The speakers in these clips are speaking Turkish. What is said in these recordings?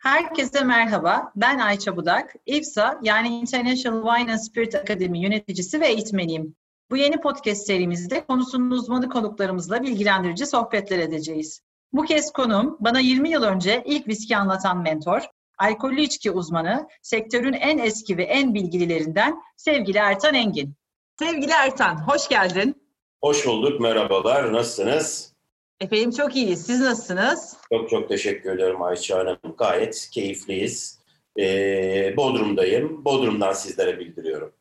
Herkese merhaba. Ben Ayça Budak. IFSA yani International Wine and Spirit Academy yöneticisi ve eğitmeniyim. Bu yeni podcast serimizde konusunun uzmanı konuklarımızla bilgilendirici sohbetler edeceğiz. Bu kez konuğum bana 20 yıl önce ilk viski anlatan mentor, alkollü içki uzmanı, sektörün en eski ve en bilgililerinden sevgili Ertan Engin. Sevgili Ertan, hoş geldin. Hoş bulduk, merhabalar. Nasılsınız? Efendim çok iyiyiz. Siz nasılsınız? Çok çok teşekkür ederim Ayça Hanım. Gayet keyifliyiz. Ee, Bodrum'dayım. Bodrum'dan sizlere bildiriyorum.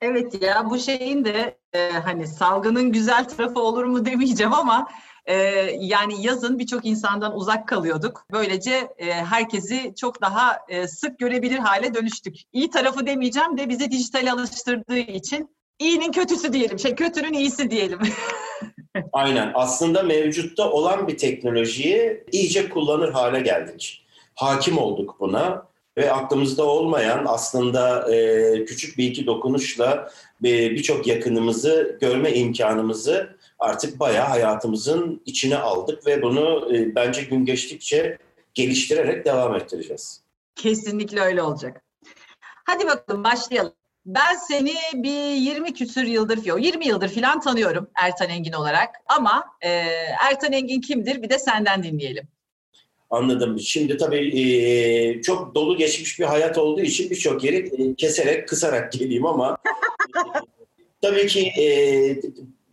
Evet ya bu şeyin de e, hani salgının güzel tarafı olur mu demeyeceğim ama e, yani yazın birçok insandan uzak kalıyorduk. Böylece e, herkesi çok daha e, sık görebilir hale dönüştük. İyi tarafı demeyeceğim de bizi dijital alıştırdığı için iyinin kötüsü diyelim. Şey kötünün iyisi diyelim. Aynen. Aslında mevcutta olan bir teknolojiyi iyice kullanır hale geldik. Hakim olduk buna ve aklımızda olmayan aslında e, küçük bir iki dokunuşla e, birçok yakınımızı görme imkanımızı artık bayağı hayatımızın içine aldık ve bunu e, bence gün geçtikçe geliştirerek devam ettireceğiz. Kesinlikle öyle olacak. Hadi bakalım başlayalım. Ben seni bir 20 küsür yıldır, yok 20 yıldır falan tanıyorum Ertan Engin olarak. Ama e, Ertan Engin kimdir bir de senden dinleyelim. Anladım. Şimdi tabii e, çok dolu geçmiş bir hayat olduğu için birçok yeri e, keserek, kısarak geleyim ama tabii ki e,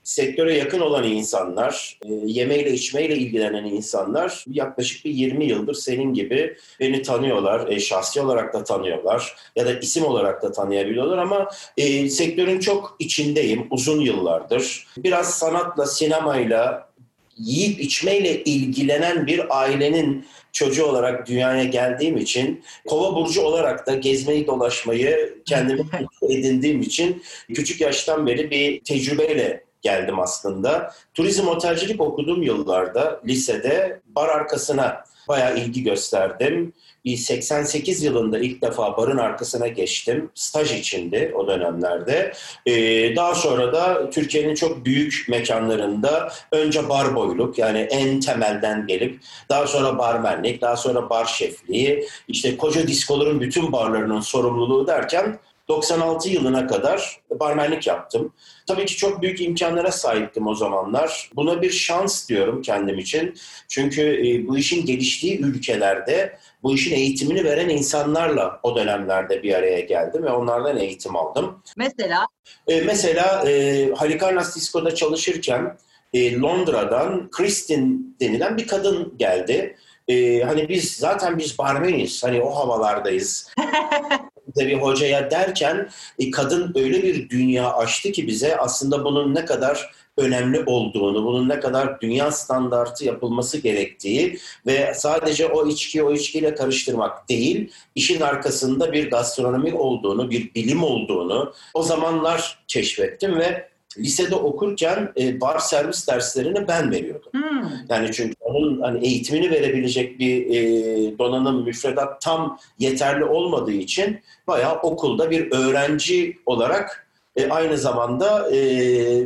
sektöre yakın olan insanlar, e, yemeyle içmeyle ilgilenen insanlar yaklaşık bir 20 yıldır senin gibi beni tanıyorlar. E, şahsi olarak da tanıyorlar ya da isim olarak da tanıyabiliyorlar ama e, sektörün çok içindeyim uzun yıllardır. Biraz sanatla, sinemayla, yiyip içmeyle ilgilenen bir ailenin çocuğu olarak dünyaya geldiğim için kova burcu olarak da gezmeyi dolaşmayı kendime edindiğim için küçük yaştan beri bir tecrübeyle geldim aslında. Turizm otelcilik okuduğum yıllarda lisede bar arkasına bayağı ilgi gösterdim. Bir 88 yılında ilk defa barın arkasına geçtim. Staj içindi o dönemlerde. Ee, daha sonra da Türkiye'nin çok büyük mekanlarında önce bar boyluk yani en temelden gelip daha sonra barmenlik, daha sonra bar şefliği, işte koca diskoların bütün barlarının sorumluluğu derken 96 yılına kadar barmenlik yaptım. Tabii ki çok büyük imkanlara sahiptim o zamanlar. Buna bir şans diyorum kendim için. Çünkü e, bu işin geliştiği ülkelerde bu işin eğitimini veren insanlarla o dönemlerde bir araya geldim ve onlardan eğitim aldım. Mesela? E, mesela e, Halikarnas Disco'da çalışırken e, Londra'dan Kristin denilen bir kadın geldi. Ee, hani biz zaten biz barmeniz hani o havalardayız bir hocaya derken e, kadın öyle bir dünya açtı ki bize aslında bunun ne kadar önemli olduğunu, bunun ne kadar dünya standartı yapılması gerektiği ve sadece o içkiyi o içkiyle karıştırmak değil, işin arkasında bir gastronomi olduğunu, bir bilim olduğunu o zamanlar keşfettim ve lisede okurken e, bar servis derslerini ben veriyordum. Hmm. Yani çünkü onun hani eğitimini verebilecek bir e, donanım, müfredat tam yeterli olmadığı için bayağı okulda bir öğrenci olarak e, aynı zamanda e,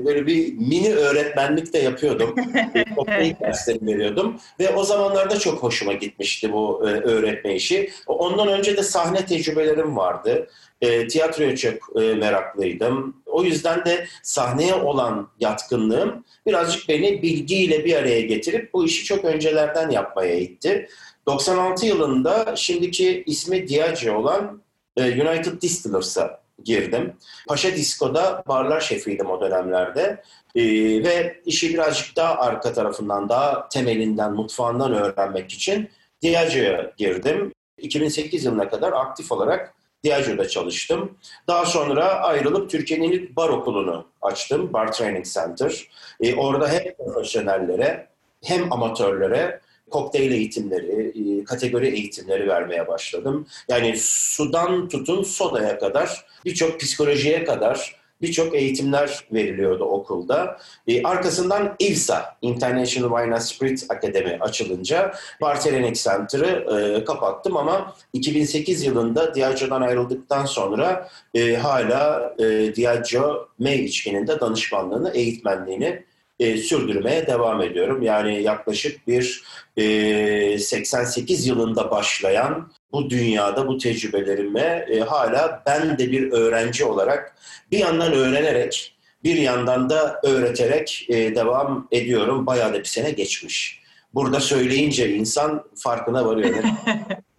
böyle bir mini öğretmenlik de yapıyordum. e, dersleri veriyordum. Ve o zamanlarda çok hoşuma gitmişti bu e, öğretme işi. Ondan önce de sahne tecrübelerim vardı. E, tiyatroya çok e, meraklıydım. O yüzden de sahneye olan yatkınlığım birazcık beni bilgiyle bir araya getirip bu işi çok öncelerden yapmaya itti. 96 yılında şimdiki ismi Diageo olan e, United Distillers'a girdim. Paşa Disko'da barlar şefiydim o dönemlerde. Ee, ve işi birazcık daha arka tarafından, daha temelinden, mutfağından öğrenmek için Diageo'ya girdim. 2008 yılına kadar aktif olarak Diageo'da çalıştım. Daha sonra ayrılıp Türkiye'nin ilk bar okulunu açtım, Bar Training Center. Ee, orada hem profesyonellere hem amatörlere kokteyl eğitimleri, e, kategori eğitimleri vermeye başladım. Yani sudan tutun sodaya kadar, birçok psikolojiye kadar birçok eğitimler veriliyordu okulda. Ee, arkasından ILSA, International Wine and Spirit Academy açılınca Bartelenek Center'ı e, kapattım ama 2008 yılında Diageo'dan ayrıldıktan sonra e, hala e, Diageo May içkinin de danışmanlığını, eğitmenliğini e, sürdürmeye devam ediyorum. Yani yaklaşık bir e, 88 yılında başlayan bu dünyada bu tecrübelerime e, hala ben de bir öğrenci olarak bir yandan öğrenerek bir yandan da öğreterek e, devam ediyorum. Bayağı da bir sene geçmiş. Burada söyleyince insan farkına varıyor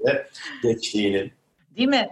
geçtiğinin. Değil mi?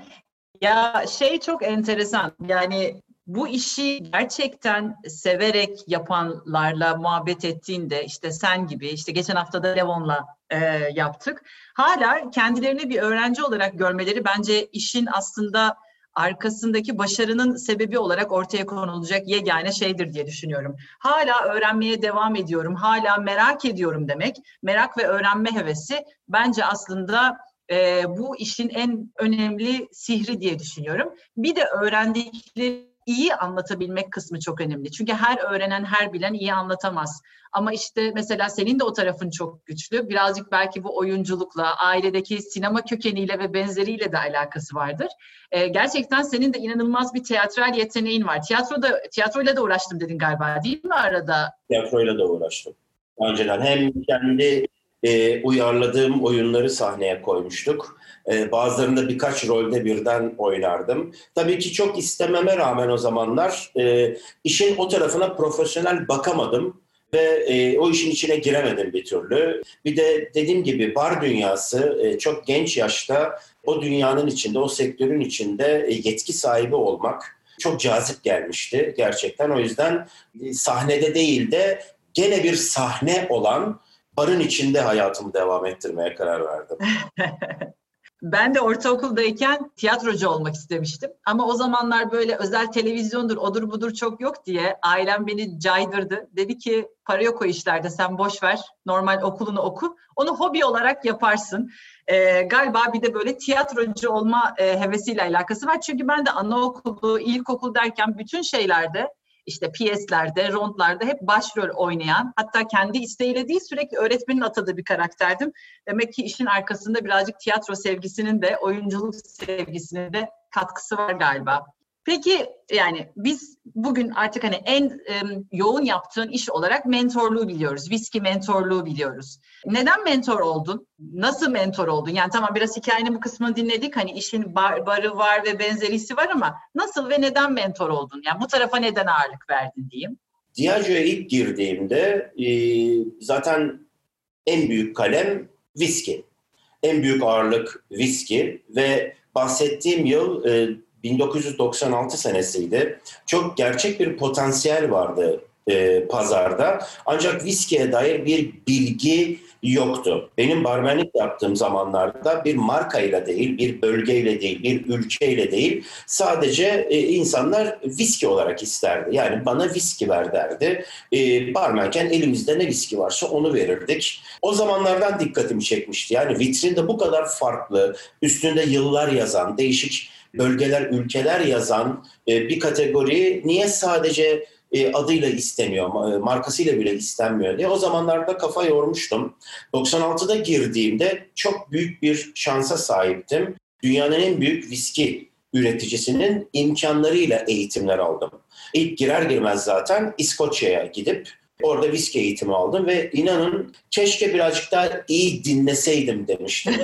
Ya şey çok enteresan. Yani bu işi gerçekten severek yapanlarla muhabbet ettiğinde işte sen gibi işte geçen hafta da Levon'la e, yaptık. Hala kendilerini bir öğrenci olarak görmeleri bence işin aslında arkasındaki başarının sebebi olarak ortaya konulacak yegane şeydir diye düşünüyorum. Hala öğrenmeye devam ediyorum, hala merak ediyorum demek. Merak ve öğrenme hevesi bence aslında e, bu işin en önemli sihri diye düşünüyorum. Bir de öğrendikleri iyi anlatabilmek kısmı çok önemli. Çünkü her öğrenen, her bilen iyi anlatamaz. Ama işte mesela senin de o tarafın çok güçlü. Birazcık belki bu oyunculukla, ailedeki sinema kökeniyle ve benzeriyle de alakası vardır. Ee, gerçekten senin de inanılmaz bir tiyatral yeteneğin var. Tiyatroda, tiyatroyla da uğraştım dedin galiba değil mi arada? Tiyatroyla da uğraştım. Önceden hem kendi e, uyarladığım oyunları sahneye koymuştuk. E, bazılarında birkaç rolde birden oynardım. Tabii ki çok istememe rağmen o zamanlar e, işin o tarafına profesyonel bakamadım ve e, o işin içine giremedim bir türlü. Bir de dediğim gibi bar dünyası e, çok genç yaşta o dünyanın içinde, o sektörün içinde yetki sahibi olmak çok cazip gelmişti gerçekten. O yüzden sahnede değil de gene bir sahne olan barın içinde hayatımı devam ettirmeye karar verdim. Ben de ortaokuldayken tiyatrocu olmak istemiştim. Ama o zamanlar böyle özel televizyondur, odur budur çok yok diye ailem beni caydırdı. Dedi ki para yok o işlerde sen boş ver. Normal okulunu oku. Onu hobi olarak yaparsın. Ee, galiba bir de böyle tiyatrocu olma e, hevesiyle alakası var. Çünkü ben de anaokulu, ilkokul derken bütün şeylerde işte piyeslerde, rondlarda hep başrol oynayan, hatta kendi isteğiyle değil sürekli öğretmenin atadığı bir karakterdim. Demek ki işin arkasında birazcık tiyatro sevgisinin de, oyunculuk sevgisinin de katkısı var galiba. Peki yani biz bugün artık hani en e, yoğun yaptığın iş olarak mentorluğu biliyoruz. Viski mentorluğu biliyoruz. Neden mentor oldun? Nasıl mentor oldun? Yani tamam biraz hikayenin bu kısmını dinledik. Hani işin bar, barı var ve benzerisi var ama nasıl ve neden mentor oldun? Yani bu tarafa neden ağırlık verdin diyeyim. Diageo'ya ilk girdiğimde e, zaten en büyük kalem viski. En büyük ağırlık viski ve bahsettiğim yıl e, 1996 senesiydi. Çok gerçek bir potansiyel vardı e, pazarda. Ancak viskiye dair bir bilgi yoktu. Benim barmenlik yaptığım zamanlarda bir markayla değil, bir bölgeyle değil, bir ülkeyle değil sadece e, insanlar viski olarak isterdi. Yani bana viski ver derdi. E, barmenken elimizde ne viski varsa onu verirdik. O zamanlardan dikkatimi çekmişti. Yani vitrinde bu kadar farklı, üstünde yıllar yazan, değişik bölgeler, ülkeler yazan e, bir kategori niye sadece e, adıyla isteniyor, e, markasıyla bile istenmiyor diye o zamanlarda kafa yormuştum. 96'da girdiğimde çok büyük bir şansa sahiptim. Dünyanın en büyük viski üreticisinin imkanlarıyla eğitimler aldım. İlk girer girmez zaten İskoçya'ya gidip Orada viski eğitimi aldım ve inanın keşke birazcık daha iyi dinleseydim demiştim.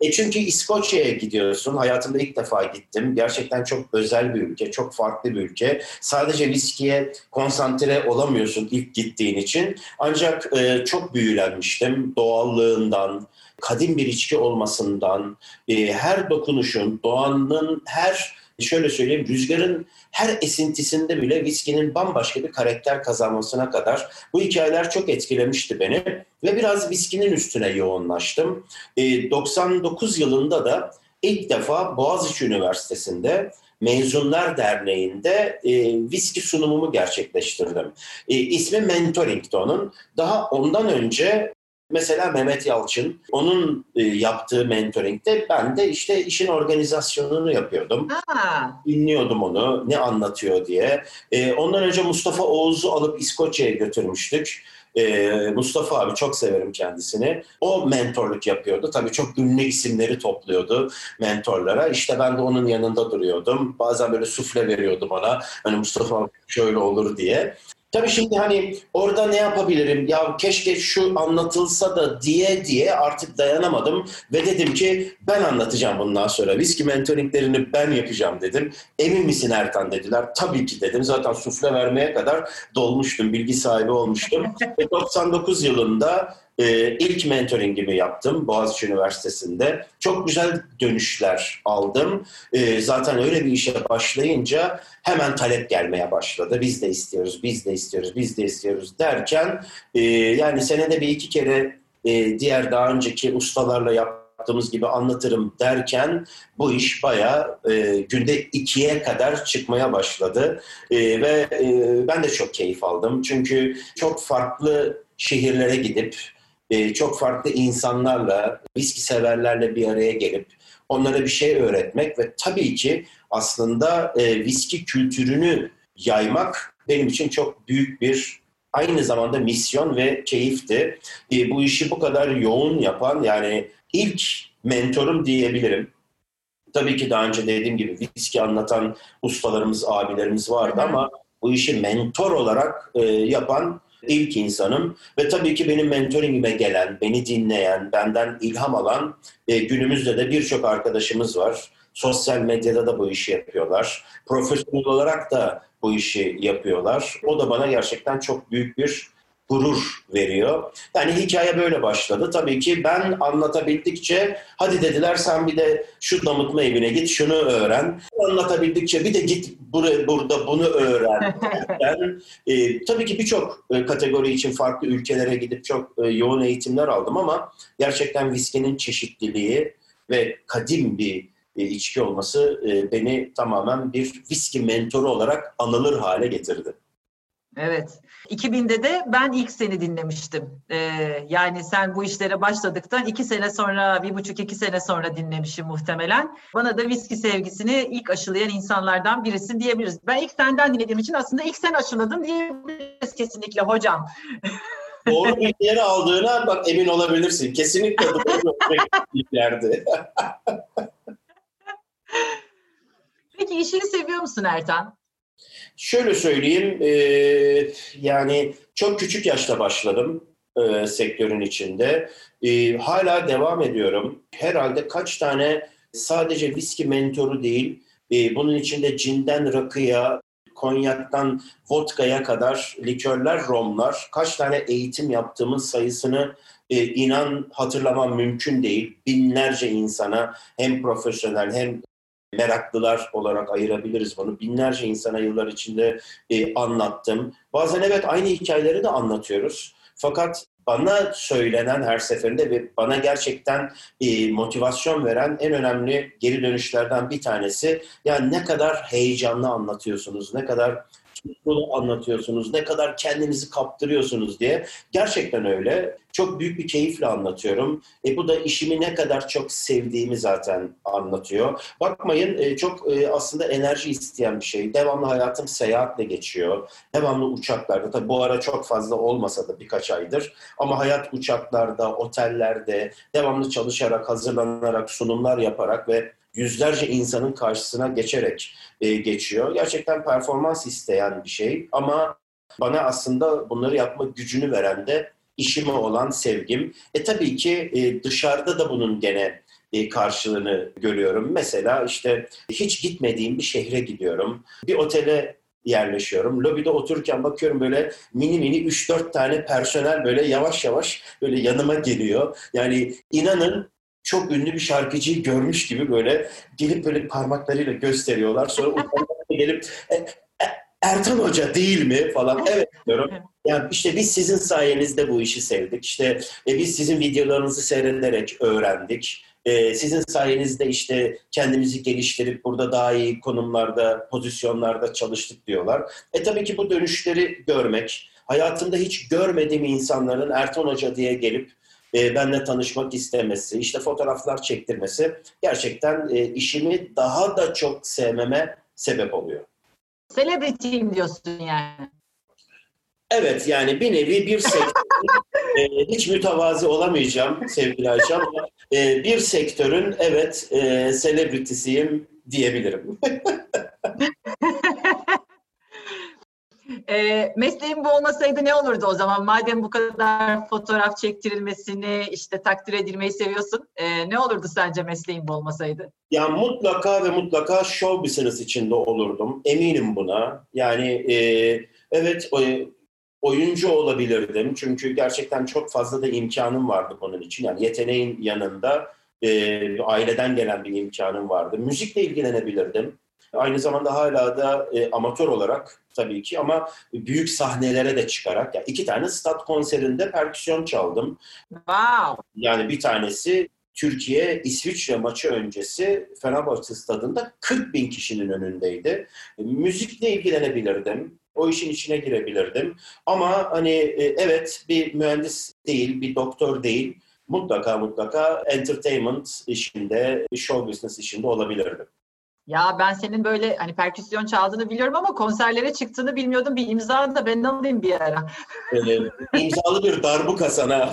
e çünkü İskoçya'ya gidiyorsun. Hayatımda ilk defa gittim. Gerçekten çok özel bir ülke, çok farklı bir ülke. Sadece viskiye konsantre olamıyorsun ilk gittiğin için. Ancak e, çok büyülenmiştim doğallığından, kadim bir içki olmasından, e, her dokunuşun, doğanın her şöyle söyleyeyim rüzgarın her esintisinde bile viskinin bambaşka bir karakter kazanmasına kadar bu hikayeler çok etkilemişti beni ve biraz viskinin üstüne yoğunlaştım. E, 99 yılında da ilk defa Boğaziçi Üniversitesi'nde Mezunlar Derneği'nde e, viski sunumumu gerçekleştirdim. E, ismi Mentoring'di onun. Daha ondan önce Mesela Mehmet Yalçın, onun e, yaptığı mentoringde ben de işte işin organizasyonunu yapıyordum. Ha. Dinliyordum onu, ne anlatıyor diye. E, ondan önce Mustafa Oğuz'u alıp İskoçya'ya götürmüştük. Ee, Mustafa abi çok severim kendisini. O mentorluk yapıyordu. Tabii çok ünlü isimleri topluyordu mentorlara. İşte ben de onun yanında duruyordum. Bazen böyle sufle veriyordum ona. Hani Mustafa abi şöyle olur diye. Tabii şimdi hani orada ne yapabilirim? Ya keşke şu anlatılsa da diye diye artık dayanamadım ve dedim ki ben anlatacağım bundan sonra. Viski mentoringlerini ben yapacağım dedim. Emin misin Ertan dediler. Tabii ki dedim. Zaten sufle vermeye kadar dolmuştum. Bilgi sahibi olmuştum. ve 99 yılında e, ilk mentoringimi yaptım Boğaziçi Üniversitesi'nde. Çok güzel dönüşler aldım. E, zaten öyle bir işe başlayınca hemen talep gelmeye başladı. Biz de istiyoruz, biz de istiyoruz, biz de istiyoruz derken e, yani senede bir iki kere e, diğer daha önceki ustalarla yaptığımız gibi anlatırım derken bu iş bayağı e, günde ikiye kadar çıkmaya başladı. E, ve e, ben de çok keyif aldım. Çünkü çok farklı şehirlere gidip e, çok farklı insanlarla, viski severlerle bir araya gelip onlara bir şey öğretmek ve tabii ki aslında e, viski kültürünü yaymak benim için çok büyük bir aynı zamanda misyon ve keyifti. E, bu işi bu kadar yoğun yapan yani ilk mentorum diyebilirim. Tabii ki daha önce dediğim gibi viski anlatan ustalarımız, abilerimiz vardı ama bu işi mentor olarak e, yapan ilk insanım ve tabii ki benim mentoringime gelen, beni dinleyen, benden ilham alan e, günümüzde de birçok arkadaşımız var. Sosyal medyada da bu işi yapıyorlar. Profesyonel olarak da bu işi yapıyorlar. O da bana gerçekten çok büyük bir gurur veriyor. Yani hikaye böyle başladı. Tabii ki ben anlatabildikçe hadi dediler sen bir de şu damıtma evine git şunu öğren. Anlatabildikçe bir de git buraya, burada bunu öğren. ben e, tabii ki birçok e, kategori için farklı ülkelere gidip çok e, yoğun eğitimler aldım ama gerçekten viskinin çeşitliliği ve kadim bir e, içki olması e, beni tamamen bir viski mentoru olarak anılır hale getirdi. Evet. 2000'de de ben ilk seni dinlemiştim. Ee, yani sen bu işlere başladıktan iki sene sonra, bir buçuk iki sene sonra dinlemişim muhtemelen. Bana da viski sevgisini ilk aşılayan insanlardan birisin diyebiliriz. Ben ilk senden dinlediğim için aslında ilk sen aşıladın diyebiliriz kesinlikle hocam. Doğru bilgileri aldığına bak emin olabilirsin. Kesinlikle doğru bilgilerdi. Peki işini seviyor musun Ertan? Şöyle söyleyeyim, e, yani çok küçük yaşta başladım e, sektörün içinde. E, hala devam ediyorum. Herhalde kaç tane sadece viski mentoru değil, e, bunun içinde cinden rakıya, konyaktan vodkaya kadar likörler, romlar, kaç tane eğitim yaptığımın sayısını e, inan hatırlamam mümkün değil. Binlerce insana hem profesyonel hem meraklılar olarak ayırabiliriz bunu. Binlerce insana yıllar içinde e, anlattım. Bazen evet aynı hikayeleri de anlatıyoruz. Fakat bana söylenen her seferinde ve bana gerçekten e, motivasyon veren en önemli geri dönüşlerden bir tanesi yani ne kadar heyecanlı anlatıyorsunuz, ne kadar tutkulu anlatıyorsunuz, ne kadar kendinizi kaptırıyorsunuz diye. Gerçekten öyle. Çok büyük bir keyifle anlatıyorum. E, bu da işimi ne kadar çok sevdiğimi zaten anlatıyor. Bakmayın e, çok e, aslında enerji isteyen bir şey. Devamlı hayatım seyahatle geçiyor. Devamlı uçaklarda. Tabii bu ara çok fazla olmasa da birkaç aydır. Ama hayat uçaklarda, otellerde, devamlı çalışarak, hazırlanarak, sunumlar yaparak ve yüzlerce insanın karşısına geçerek e, geçiyor. Gerçekten performans isteyen bir şey ama bana aslında bunları yapma gücünü veren de işime olan sevgim. E tabii ki e, dışarıda da bunun gene e, karşılığını görüyorum. Mesela işte hiç gitmediğim bir şehre gidiyorum. Bir otele yerleşiyorum. Lobide otururken bakıyorum böyle mini mini 3-4 tane personel böyle yavaş yavaş böyle yanıma geliyor. Yani inanın çok ünlü bir şarkıcıyı görmüş gibi böyle gelip böyle parmaklarıyla gösteriyorlar. Sonra gelip e, e, Ertan Hoca değil mi falan. Evet diyorum. Yani işte biz sizin sayenizde bu işi sevdik. İşte e, biz sizin videolarınızı seyrederek öğrendik. E, sizin sayenizde işte kendimizi geliştirip burada daha iyi konumlarda, pozisyonlarda çalıştık diyorlar. E tabii ki bu dönüşleri görmek, hayatımda hiç görmediğim insanların Ertan Hoca diye gelip e, benimle tanışmak istemesi, işte fotoğraflar çektirmesi gerçekten e, işimi daha da çok sevmeme sebep oluyor. Celebrity'yim diyorsun yani. Evet yani bir nevi bir sektörün e, hiç mütevazi olamayacağım sevgili Ayşe ama e, bir sektörün evet e, celebrity'siyim diyebilirim. E, mesleğin bu olmasaydı ne olurdu o zaman? Madem bu kadar fotoğraf çektirilmesini, işte takdir edilmeyi seviyorsun, e, ne olurdu sence mesleğin bu olmasaydı? Ya mutlaka ve mutlaka show business içinde olurdum. Eminim buna. Yani e, evet oyuncu olabilirdim. Çünkü gerçekten çok fazla da imkanım vardı bunun için. Yani yeteneğin yanında e, aileden gelen bir imkanım vardı. Müzikle ilgilenebilirdim. Aynı zamanda hala da e, amatör olarak tabii ki ama büyük sahnelere de çıkarak. Yani iki tane stat konserinde perküsyon çaldım. Wow. Yani bir tanesi Türkiye İsviçre maçı öncesi Fenerbahçe stadında 40 bin kişinin önündeydi. Müzikle ilgilenebilirdim. O işin içine girebilirdim. Ama hani e, evet bir mühendis değil, bir doktor değil. Mutlaka mutlaka entertainment işinde, show business işinde olabilirdim. Ya ben senin böyle hani perküsyon çaldığını biliyorum ama konserlere çıktığını bilmiyordum. Bir imza da ben alayım bir ara. Ee, imzalı bir darbuka sana.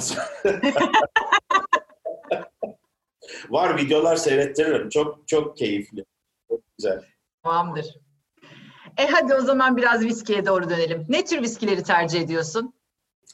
Var videolar seyrettiririm. Çok çok keyifli. Çok güzel. Tamamdır. E hadi o zaman biraz viskiye doğru dönelim. Ne tür viskileri tercih ediyorsun?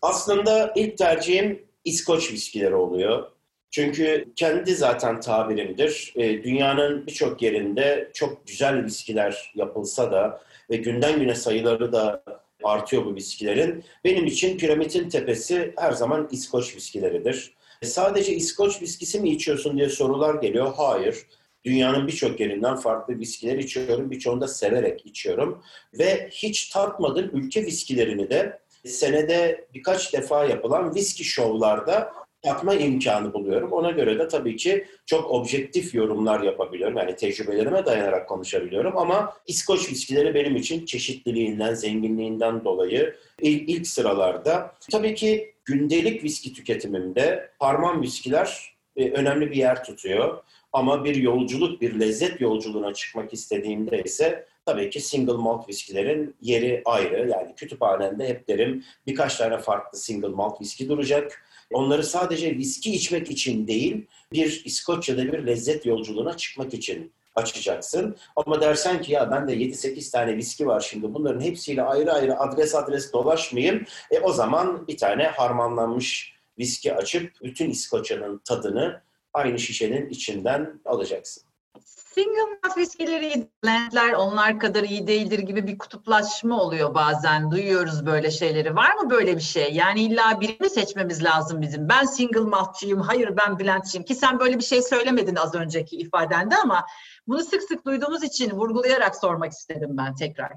Aslında ilk tercihim İskoç viskileri oluyor. Çünkü kendi zaten tabirimdir. E, dünyanın birçok yerinde çok güzel viskiler yapılsa da ve günden güne sayıları da artıyor bu viskilerin. Benim için piramidin tepesi her zaman İskoç viskileridir. E, sadece İskoç viskisi mi içiyorsun diye sorular geliyor. Hayır. Dünyanın birçok yerinden farklı viskiler içiyorum. Birçoğunu da severek içiyorum. Ve hiç tatmadığım ülke viskilerini de senede birkaç defa yapılan viski şovlarda yapma imkanı buluyorum. Ona göre de tabii ki çok objektif yorumlar yapabiliyorum. Yani tecrübelerime dayanarak konuşabiliyorum ama İskoç viskileri benim için çeşitliliğinden, zenginliğinden dolayı ilk, ilk sıralarda. Tabii ki gündelik viski tüketimimde harman viskiler e, önemli bir yer tutuyor. Ama bir yolculuk, bir lezzet yolculuğuna çıkmak istediğimde ise tabii ki single malt viskilerin yeri ayrı. Yani kütüphanemde hep derim birkaç tane farklı single malt viski duracak. Onları sadece viski içmek için değil, bir İskoçya'da bir lezzet yolculuğuna çıkmak için açacaksın. Ama dersen ki ya ben de 7-8 tane viski var şimdi bunların hepsiyle ayrı ayrı adres adres dolaşmayayım. E o zaman bir tane harmanlanmış viski açıp bütün İskoçya'nın tadını aynı şişenin içinden alacaksın. Single malt viskileri, blendler onlar kadar iyi değildir gibi bir kutuplaşma oluyor bazen. Duyuyoruz böyle şeyleri. Var mı böyle bir şey? Yani illa birini seçmemiz lazım bizim. Ben single maltçıyım, hayır ben blendçiyim. Ki sen böyle bir şey söylemedin az önceki ifadende ama bunu sık sık duyduğumuz için vurgulayarak sormak istedim ben tekrar.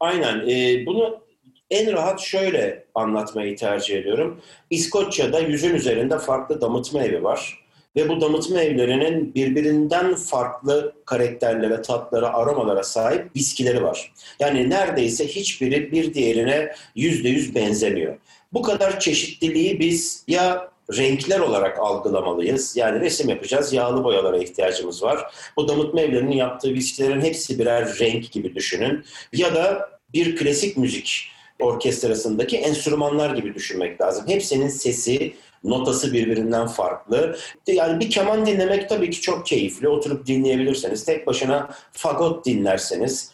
Aynen. E, bunu en rahat şöyle anlatmayı tercih ediyorum. İskoçya'da yüzün üzerinde farklı damıtma evi var. Ve bu damıtma evlerinin birbirinden farklı karakterlere, tatlara, aromalara sahip viskileri var. Yani neredeyse hiçbiri bir diğerine yüzde yüz benzemiyor. Bu kadar çeşitliliği biz ya renkler olarak algılamalıyız. Yani resim yapacağız, yağlı boyalara ihtiyacımız var. Bu damıtma evlerinin yaptığı viskilerin hepsi birer renk gibi düşünün. Ya da bir klasik müzik orkestrasındaki enstrümanlar gibi düşünmek lazım. Hepsinin sesi, notası birbirinden farklı. Yani bir keman dinlemek tabii ki çok keyifli. Oturup dinleyebilirseniz. Tek başına fagot dinlerseniz.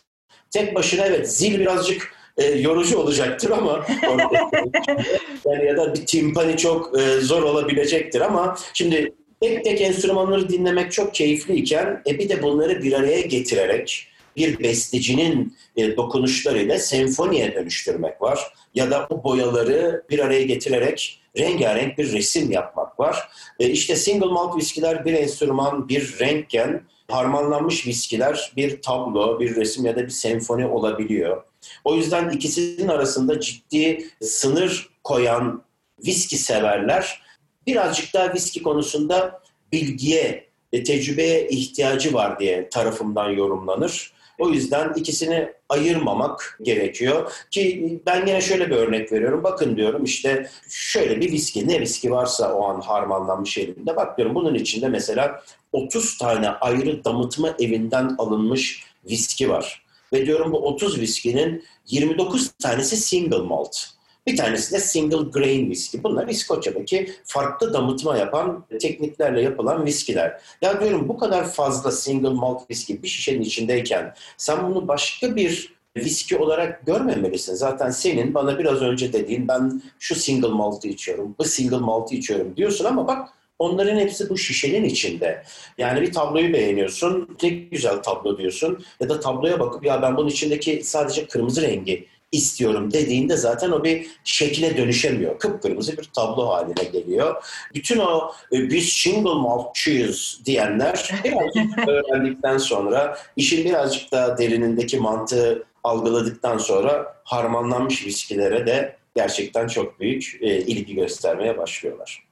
Tek başına evet zil birazcık e, yorucu olacaktır ama yani ya da bir timpani çok e, zor olabilecektir ama şimdi tek tek enstrümanları dinlemek çok keyifliyken e, bir de bunları bir araya getirerek bir bestecinin e, dokunuşlarıyla senfoniye dönüştürmek var. Ya da o boyaları bir araya getirerek rengarenk bir resim yapmak var. E, işte single malt viskiler bir enstrüman, bir renkken harmanlanmış viskiler bir tablo, bir resim ya da bir senfoni olabiliyor. O yüzden ikisinin arasında ciddi sınır koyan viski severler birazcık daha viski konusunda bilgiye, ve tecrübeye ihtiyacı var diye tarafımdan yorumlanır. O yüzden ikisini ayırmamak gerekiyor. Ki ben yine şöyle bir örnek veriyorum. Bakın diyorum işte şöyle bir viski, ne viski varsa o an harmanlanmış elinde. Bak diyorum bunun içinde mesela 30 tane ayrı damıtma evinden alınmış viski var. Ve diyorum bu 30 viskinin 29 tanesi single malt. Bir tanesi de single grain viski. Bunlar İskoçya'daki farklı damıtma yapan tekniklerle yapılan viskiler. Ya diyorum bu kadar fazla single malt viski bir şişenin içindeyken sen bunu başka bir viski olarak görmemelisin. Zaten senin bana biraz önce dediğin ben şu single malt'ı içiyorum, bu single malt'ı içiyorum diyorsun ama bak Onların hepsi bu şişenin içinde. Yani bir tabloyu beğeniyorsun, ne güzel tablo diyorsun ya da tabloya bakıp ya ben bunun içindeki sadece kırmızı rengi istiyorum dediğinde zaten o bir şekle dönüşemiyor. Kıpkırmızı bir tablo haline geliyor. Bütün o e, biz single maltçıyız diyenler birazcık öğrendikten sonra işin birazcık daha derinindeki mantığı algıladıktan sonra harmanlanmış viskilere de gerçekten çok büyük e, ilgi göstermeye başlıyorlar.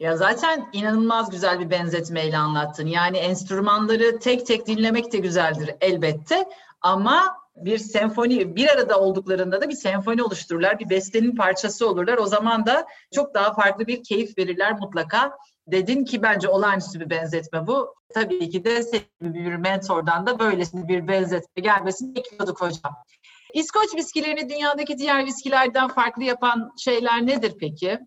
Ya zaten inanılmaz güzel bir benzetmeyle anlattın. Yani enstrümanları tek tek dinlemek de güzeldir elbette ama bir senfoni bir arada olduklarında da bir senfoni oluştururlar. Bir bestenin parçası olurlar. O zaman da çok daha farklı bir keyif verirler mutlaka. Dedin ki bence olağanüstü bir benzetme bu. Tabii ki de senin bir mentordan da böylesine bir benzetme gelmesini bekliyorduk hocam. İskoç viskilerini dünyadaki diğer viskilerden farklı yapan şeyler nedir peki?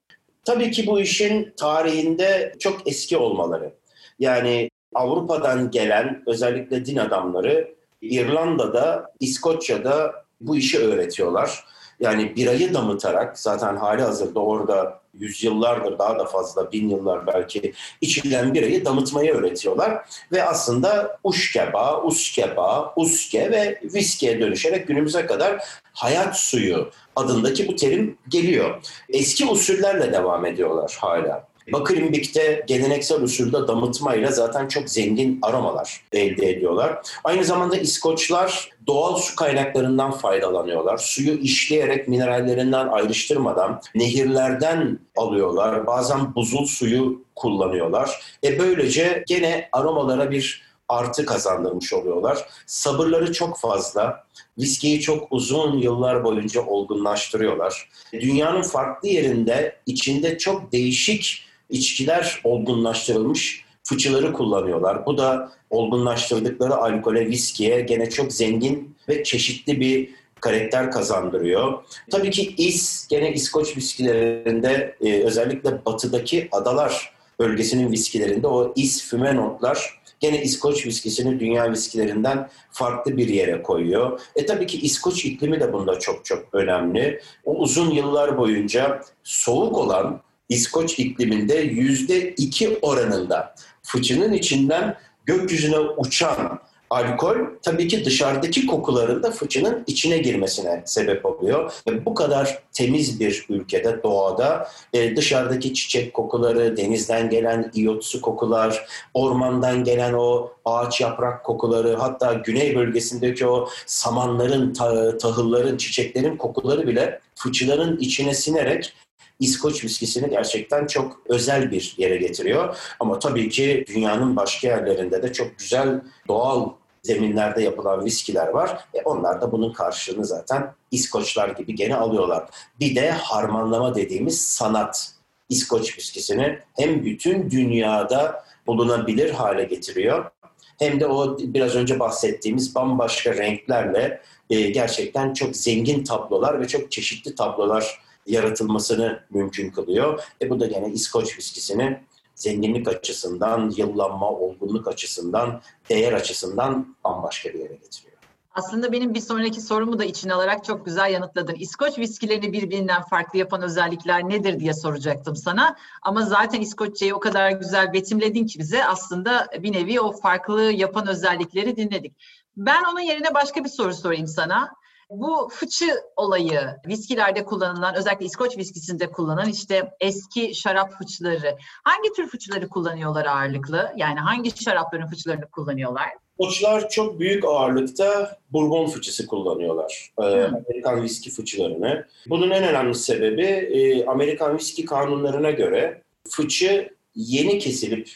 Tabii ki bu işin tarihinde çok eski olmaları. Yani Avrupa'dan gelen özellikle din adamları İrlanda'da, İskoçya'da bu işi öğretiyorlar. Yani birayı damıtarak zaten hali hazırda orada yüzyıllardır daha da fazla bin yıllar belki içilen birayı damıtmayı öğretiyorlar. Ve aslında uşkeba, uskeba, uske ve viskiye dönüşerek günümüze kadar hayat suyu adındaki bu terim geliyor. Eski usullerle devam ediyorlar hala. Bakırımbik'te geleneksel usulde damıtmayla zaten çok zengin aromalar elde ediyorlar. Aynı zamanda İskoçlar doğal su kaynaklarından faydalanıyorlar. Suyu işleyerek minerallerinden ayrıştırmadan nehirlerden alıyorlar. Bazen buzul suyu kullanıyorlar. E böylece gene aromalara bir artı kazandırmış oluyorlar. Sabırları çok fazla. Viskiyi çok uzun yıllar boyunca olgunlaştırıyorlar. Dünyanın farklı yerinde içinde çok değişik içkiler olgunlaştırılmış fıçıları kullanıyorlar. Bu da olgunlaştırdıkları alkole, viskiye gene çok zengin ve çeşitli bir karakter kazandırıyor. Tabii ki is gene İskoç viskilerinde e, özellikle batıdaki adalar bölgesinin viskilerinde o is füme notlar gene İskoç viskisini dünya viskilerinden farklı bir yere koyuyor. E tabii ki İskoç iklimi de bunda çok çok önemli. O uzun yıllar boyunca soğuk olan İskoç ikliminde yüzde iki oranında fıçının içinden gökyüzüne uçan alkol tabii ki dışarıdaki kokuların da fıçının içine girmesine sebep oluyor. Ve bu kadar temiz bir ülkede, doğada e, dışarıdaki çiçek kokuları, denizden gelen iyotsu kokular, ormandan gelen o ağaç yaprak kokuları, hatta güney bölgesindeki o samanların, tahılların, çiçeklerin kokuları bile fıçıların içine sinerek İskoç viskisini gerçekten çok özel bir yere getiriyor. Ama tabii ki dünyanın başka yerlerinde de çok güzel doğal zeminlerde yapılan viskiler var. E onlar da bunun karşılığını zaten İskoçlar gibi gene alıyorlar. Bir de harmanlama dediğimiz sanat İskoç viskisini hem bütün dünyada bulunabilir hale getiriyor hem de o biraz önce bahsettiğimiz bambaşka renklerle e, gerçekten çok zengin tablolar ve çok çeşitli tablolar yaratılmasını mümkün kılıyor. E bu da gene İskoç viskisini zenginlik açısından, yıllanma, olgunluk açısından, değer açısından bambaşka bir yere getiriyor. Aslında benim bir sonraki sorumu da içine alarak çok güzel yanıtladın. İskoç viskilerini birbirinden farklı yapan özellikler nedir diye soracaktım sana. Ama zaten İskoççayı o kadar güzel betimledin ki bize aslında bir nevi o farklı yapan özellikleri dinledik. Ben onun yerine başka bir soru sorayım sana. Bu fıçı olayı viskilerde kullanılan özellikle İskoç viskisinde kullanılan işte eski şarap fıçıları. Hangi tür fıçıları kullanıyorlar ağırlıklı? Yani hangi şarapların fıçılarını kullanıyorlar? Koçlar çok büyük ağırlıkta bourbon fıçısı kullanıyorlar. Ee, Amerikan viski fıçılarını. Bunun en önemli sebebi e, Amerikan viski kanunlarına göre fıçı yeni kesilip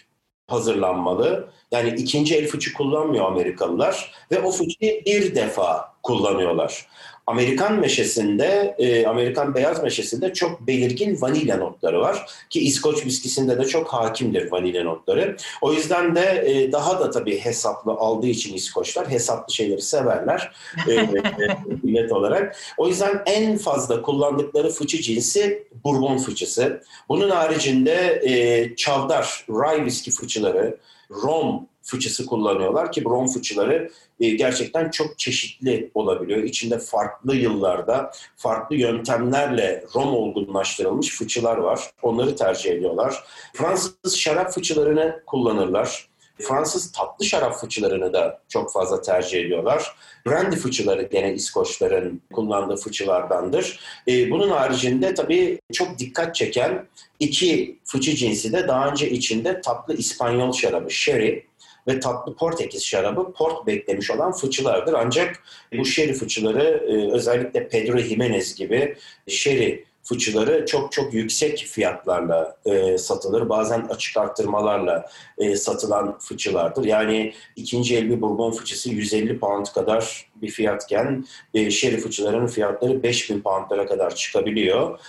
hazırlanmalı. Yani ikinci el fıçı kullanmıyor Amerikalılar ve o fıçıyı bir defa kullanıyorlar. Amerikan meşesinde, e, Amerikan beyaz meşesinde çok belirgin vanilya notları var. Ki İskoç viskisinde de çok hakimdir vanilya notları. O yüzden de e, daha da tabii hesaplı aldığı için İskoçlar hesaplı şeyleri severler e, e, millet olarak. O yüzden en fazla kullandıkları fıçı cinsi bourbon fıçısı. Bunun haricinde e, çavdar, rye viski fıçıları, rom fıçısı kullanıyorlar ki rom fıçıları e, gerçekten çok çeşitli olabiliyor. İçinde farklı yıllarda farklı yöntemlerle rom olgunlaştırılmış fıçılar var. Onları tercih ediyorlar. Fransız şarap fıçılarını kullanırlar. Fransız tatlı şarap fıçılarını da çok fazla tercih ediyorlar. Brandy fıçıları gene İskoçların kullandığı fıçılardandır. E, bunun haricinde tabii çok dikkat çeken iki fıçı cinsi de daha önce içinde tatlı İspanyol şarabı, sherry ve tatlı Portekiz şarabı port beklemiş olan fıçılardır. Ancak bu sherry fıçıları e, özellikle Pedro Jimenez gibi sherry fıçıları çok çok yüksek fiyatlarla e, satılır. Bazen açık arttırmalarla e, satılan fıçılardır. Yani ikinci el bir bourbon fıçısı 150 pound kadar bir fiyatken e, sherry fıçılarının fiyatları 5000 poundlara kadar çıkabiliyor.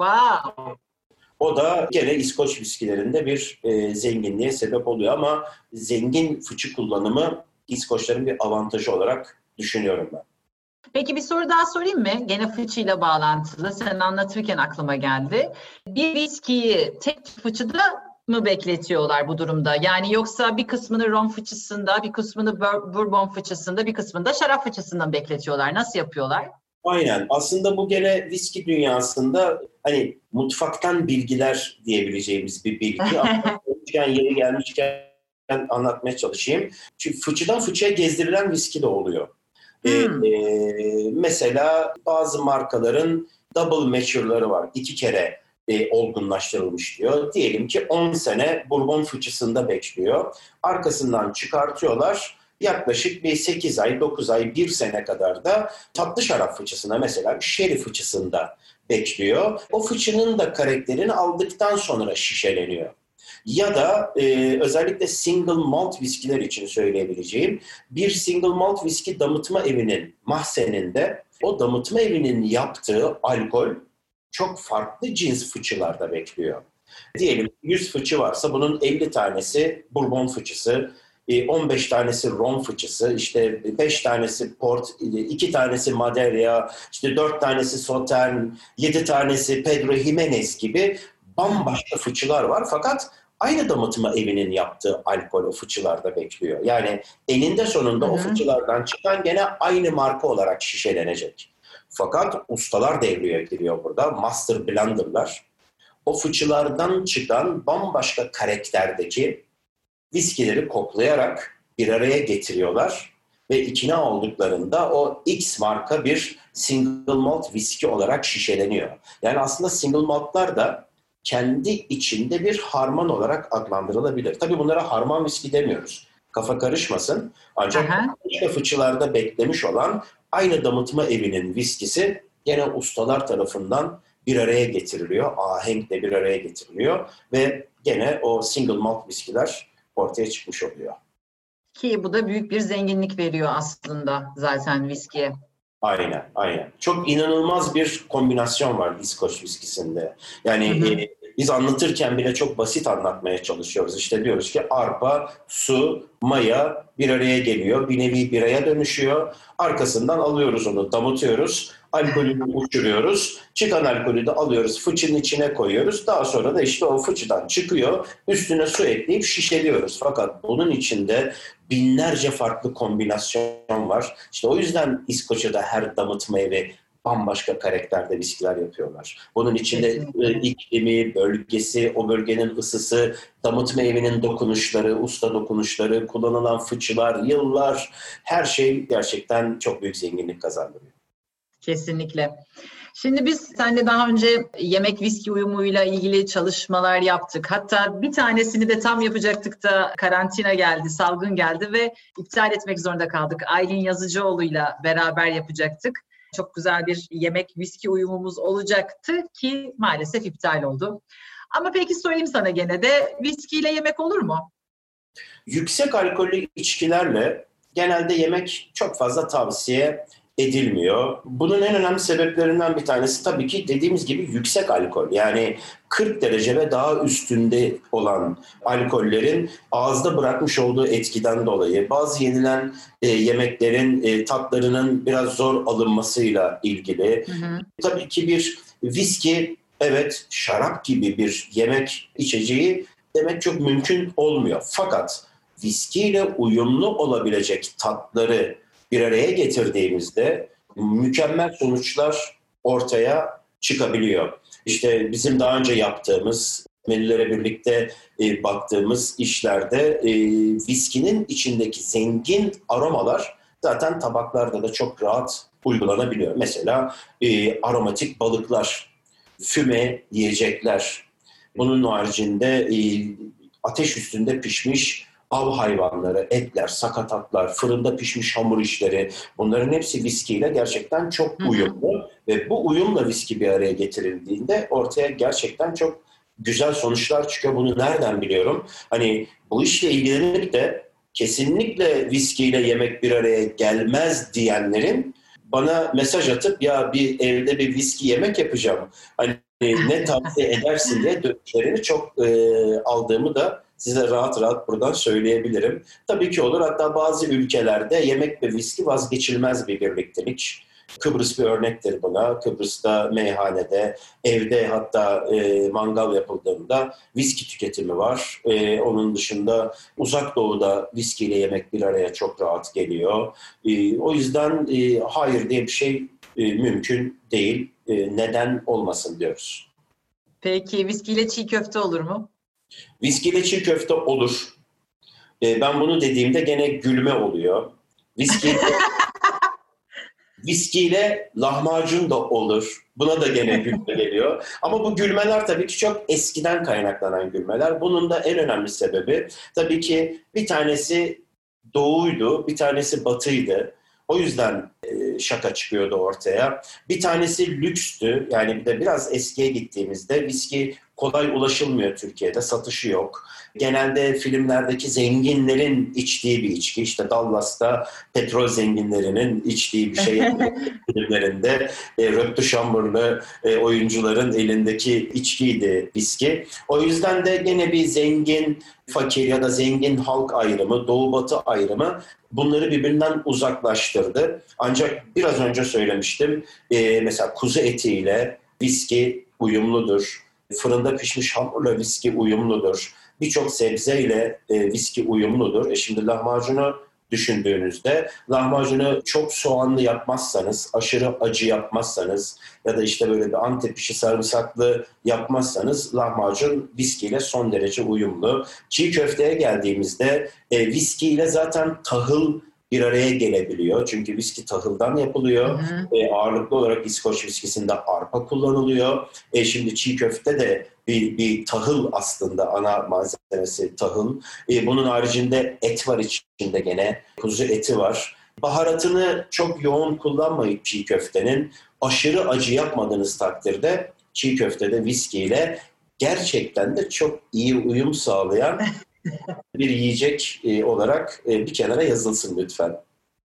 Wow. O da gene İskoç viskilerinde bir e, zenginliğe sebep oluyor ama zengin fıçı kullanımı İskoçların bir avantajı olarak düşünüyorum ben. Peki bir soru daha sorayım mı? Gene fıçıyla bağlantılı. Sen anlatırken aklıma geldi. Bir viskiyi tek fıçıda mı bekletiyorlar bu durumda? Yani yoksa bir kısmını rom fıçısında, bir kısmını bourbon fıçısında, bir kısmını da şarap fıçısında mı bekletiyorlar? Nasıl yapıyorlar? Aynen. Aslında bu gene viski dünyasında hani mutfaktan bilgiler diyebileceğimiz bir bilgi. Ama yeri gelmişken anlatmaya çalışayım. Çünkü fıçıdan fıçıya gezdirilen viski de oluyor. Ee, hmm. E, mesela bazı markaların double mature'ları var. İki kere e, olgunlaştırılmış diyor. Diyelim ki 10 sene bourbon fıçısında bekliyor. Arkasından çıkartıyorlar. Yaklaşık bir 8 ay, 9 ay, 1 sene kadar da tatlı şarap fıçısında mesela sherry fıçısında bekliyor. O fıçının da karakterini aldıktan sonra şişeleniyor. Ya da e, özellikle single malt viskiler için söyleyebileceğim bir single malt viski damıtma evinin mahzeninde o damıtma evinin yaptığı alkol çok farklı cins fıçılarda bekliyor. Diyelim 100 fıçı varsa bunun 50 tanesi bourbon fıçısı, 15 tanesi rom fıçısı, işte 5 tanesi port, 2 tanesi Madeira, işte 4 tanesi Sautern, 7 tanesi Pedro Jimenez gibi bambaşka fıçılar var. Fakat aynı damıtma evinin yaptığı alkol o fıçılarda bekliyor. Yani eninde sonunda Hı-hı. o fıçılardan çıkan gene aynı marka olarak şişelenecek. Fakat ustalar devreye giriyor burada. Master blenderlar. O fıçılardan çıkan bambaşka karakterdeki viskileri koklayarak bir araya getiriyorlar ve ikna olduklarında o X marka bir single malt viski olarak şişeleniyor. Yani aslında single maltlar da kendi içinde bir harman olarak adlandırılabilir. Tabii bunlara harman viski demiyoruz. Kafa karışmasın. Ancak başka fıçılarda beklemiş olan aynı damıtma evinin viskisi gene ustalar tarafından bir araya getiriliyor. Ahenkle bir araya getiriliyor ve gene o single malt viskiler ortaya çıkmış oluyor. Ki bu da büyük bir zenginlik veriyor aslında zaten viskiye. Aynen, aynen. Çok inanılmaz bir kombinasyon var İskoç viskisinde. Yani hı hı. E, biz anlatırken bile çok basit anlatmaya çalışıyoruz. İşte diyoruz ki arpa, su, maya bir araya geliyor. Bir nevi biraya dönüşüyor. Arkasından alıyoruz onu, damıtıyoruz. Alkolünü uçuruyoruz. Çıkan alkolü de alıyoruz, fıçının içine koyuyoruz. Daha sonra da işte o fıçıdan çıkıyor. Üstüne su ekleyip şişeliyoruz. Fakat bunun içinde binlerce farklı kombinasyon var. İşte o yüzden İskoçya'da her damıtma evi bambaşka karakterde viskiler yapıyorlar. Bunun içinde e, iklimi, bölgesi, o bölgenin ısısı, damıtma evinin dokunuşları, usta dokunuşları, kullanılan fıçılar, yıllar her şey gerçekten çok büyük zenginlik kazandırıyor. Kesinlikle. Şimdi biz seninle daha önce yemek viski uyumuyla ilgili çalışmalar yaptık. Hatta bir tanesini de tam yapacaktık da karantina geldi, salgın geldi ve iptal etmek zorunda kaldık. Aylin Yazıcıoğlu'yla beraber yapacaktık çok güzel bir yemek viski uyumumuz olacaktı ki maalesef iptal oldu. Ama peki sorayım sana gene de viskiyle yemek olur mu? Yüksek alkollü içkilerle genelde yemek çok fazla tavsiye edilmiyor. Bunun en önemli sebeplerinden bir tanesi tabii ki dediğimiz gibi yüksek alkol. Yani 40 derece ve daha üstünde olan alkollerin ağızda bırakmış olduğu etkiden dolayı bazı yenilen e, yemeklerin e, tatlarının biraz zor alınmasıyla ilgili. Hı hı. Tabii ki bir viski evet şarap gibi bir yemek içeceği demek çok mümkün olmuyor. Fakat viskiyle uyumlu olabilecek tatları bir araya getirdiğimizde mükemmel sonuçlar ortaya çıkabiliyor. İşte bizim daha önce yaptığımız, Melilere birlikte e, baktığımız işlerde e, viskinin içindeki zengin aromalar zaten tabaklarda da çok rahat uygulanabiliyor. Mesela e, aromatik balıklar, füme yiyecekler, bunun haricinde e, ateş üstünde pişmiş av hayvanları, etler, sakatatlar, fırında pişmiş hamur işleri bunların hepsi viskiyle gerçekten çok uyumlu. Ve bu uyumla viski bir araya getirildiğinde ortaya gerçekten çok güzel sonuçlar çıkıyor. Bunu nereden biliyorum? Hani bu işle ilgilenip de kesinlikle viskiyle yemek bir araya gelmez diyenlerin bana mesaj atıp ya bir evde bir viski yemek yapacağım. Hani ne tavsiye edersin diye dönüşlerini çok e, aldığımı da size rahat rahat buradan söyleyebilirim. Tabii ki olur. Hatta bazı ülkelerde yemek ve viski vazgeçilmez bir birliktelik. Kıbrıs bir örnektir buna. Kıbrıs'ta meyhanede, evde hatta e, mangal yapıldığında viski tüketimi var. E, onun dışında uzak doğuda viskiyle yemek bir araya çok rahat geliyor. E, o yüzden e, hayır diye bir şey e, mümkün değil. E, neden olmasın diyoruz. Peki viskiyle çiğ köfte olur mu? Viskiyle çiğ köfte olur. E, ben bunu dediğimde gene gülme oluyor. Viski viskiyle lahmacun da olur. Buna da gene gülme geliyor. Ama bu gülmeler tabii ki çok eskiden kaynaklanan gülmeler. Bunun da en önemli sebebi tabii ki bir tanesi doğuydu, bir tanesi batıydı. O yüzden e, şaka çıkıyordu ortaya. Bir tanesi lükstü. Yani bir de biraz eskiye gittiğimizde viski kolay ulaşılmıyor Türkiye'de. Satışı yok. Genelde filmlerdeki zenginlerin içtiği bir içki. İşte Dallas'ta petrol zenginlerinin içtiği bir şey filmlerinde. E, Röptü Şambırlı e, oyuncuların elindeki içkiydi viski. O yüzden de gene bir zengin, fakir ya da zengin halk ayrımı, doğu batı ayrımı bunları birbirinden uzaklaştırdı. Ancak biraz önce söylemiştim. E, mesela kuzu etiyle viski uyumludur. Fırında pişmiş hamurla viski uyumludur. Birçok sebzeyle e, viski uyumludur. E şimdi lahmacunu düşündüğünüzde lahmacunu çok soğanlı yapmazsanız, aşırı acı yapmazsanız ya da işte böyle bir antep işi sarımsaklı yapmazsanız lahmacun viskiyle son derece uyumlu. Çiğ köfteye geldiğimizde e, viskiyle zaten tahıl bir araya gelebiliyor. Çünkü viski tahıldan yapılıyor. Hı hı. E, ağırlıklı olarak İskoç viskisinde arpa kullanılıyor. E, şimdi çiğ köfte de bir, bir tahıl aslında ana malzemesi tahıl. E, bunun haricinde et var içinde gene. Kuzu eti var. Baharatını çok yoğun kullanmayıp çiğ köftenin aşırı acı yapmadığınız takdirde çiğ köftede viskiyle gerçekten de çok iyi uyum sağlayan bir yiyecek e, olarak e, bir kenara yazılsın lütfen.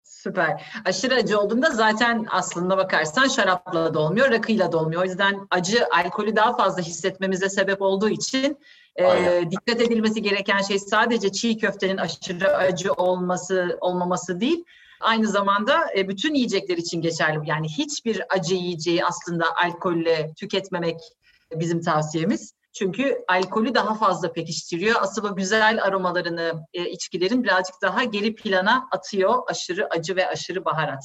Süper. Aşırı acı olduğunda zaten aslında bakarsan şarapla da olmuyor, rakıyla da olmuyor. O yüzden acı alkolü daha fazla hissetmemize sebep olduğu için e, dikkat edilmesi gereken şey sadece çiğ köftenin aşırı acı olması olmaması değil. Aynı zamanda e, bütün yiyecekler için geçerli. Yani hiçbir acı yiyeceği aslında alkolle tüketmemek bizim tavsiyemiz. Çünkü alkolü daha fazla pekiştiriyor. Asıl o güzel aromalarını e, içkilerin birazcık daha geri plana atıyor. Aşırı acı ve aşırı baharat.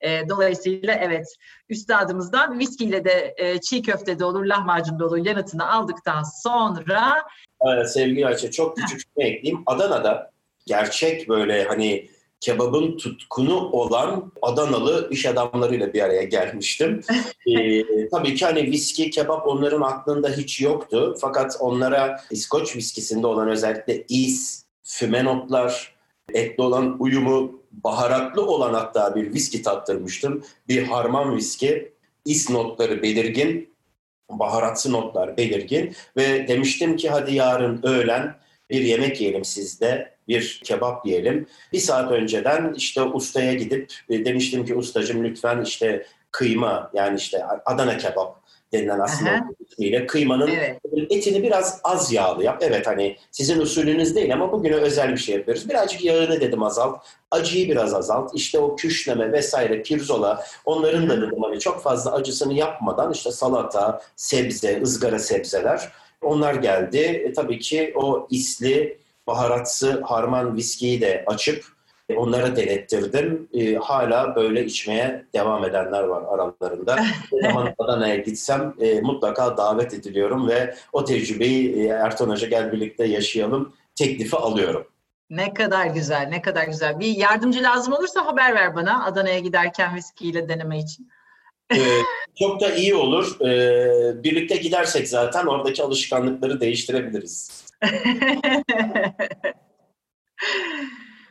E, dolayısıyla evet üstadımızdan viskiyle de e, çiğ köfte de olur, lahmacun da olur yanıtını aldıktan sonra... Evet, sevgili Ayça çok küçük bir ekleyeyim. Adana'da gerçek böyle hani kebabın tutkunu olan Adanalı iş adamlarıyla bir araya gelmiştim. ee, tabii ki hani viski, kebap onların aklında hiç yoktu. Fakat onlara İskoç viskisinde olan özellikle is, füme notlar, etli olan uyumu, baharatlı olan hatta bir viski tattırmıştım. Bir harman viski, is notları belirgin, baharatsı notlar belirgin ve demiştim ki hadi yarın öğlen bir yemek yiyelim sizde bir kebap yiyelim. Bir saat önceden işte ustaya gidip e, demiştim ki ustacım lütfen işte kıyma yani işte Adana kebap denilen aslında ismiyle kıymanın evet. etini biraz az yağlı yap. Evet hani sizin usulünüz değil ama bugüne özel bir şey yapıyoruz. Birazcık yağını dedim azalt. Acıyı biraz azalt. İşte o küşleme vesaire pirzola onların da dedim hani çok fazla acısını yapmadan işte salata, sebze, ızgara sebzeler onlar geldi. E, tabii ki o isli baharatsı harman viskiyi de açıp e, onlara denettirdim. E, hala böyle içmeye devam edenler var aralarında. ne zaman Adana'ya gitsem e, mutlaka davet ediliyorum ve o tecrübeyi e, Ertan Hoca gel birlikte yaşayalım teklifi alıyorum. Ne kadar güzel, ne kadar güzel. Bir yardımcı lazım olursa haber ver bana Adana'ya giderken viskiyle deneme için. ee, çok da iyi olur. Ee, birlikte gidersek zaten oradaki alışkanlıkları değiştirebiliriz.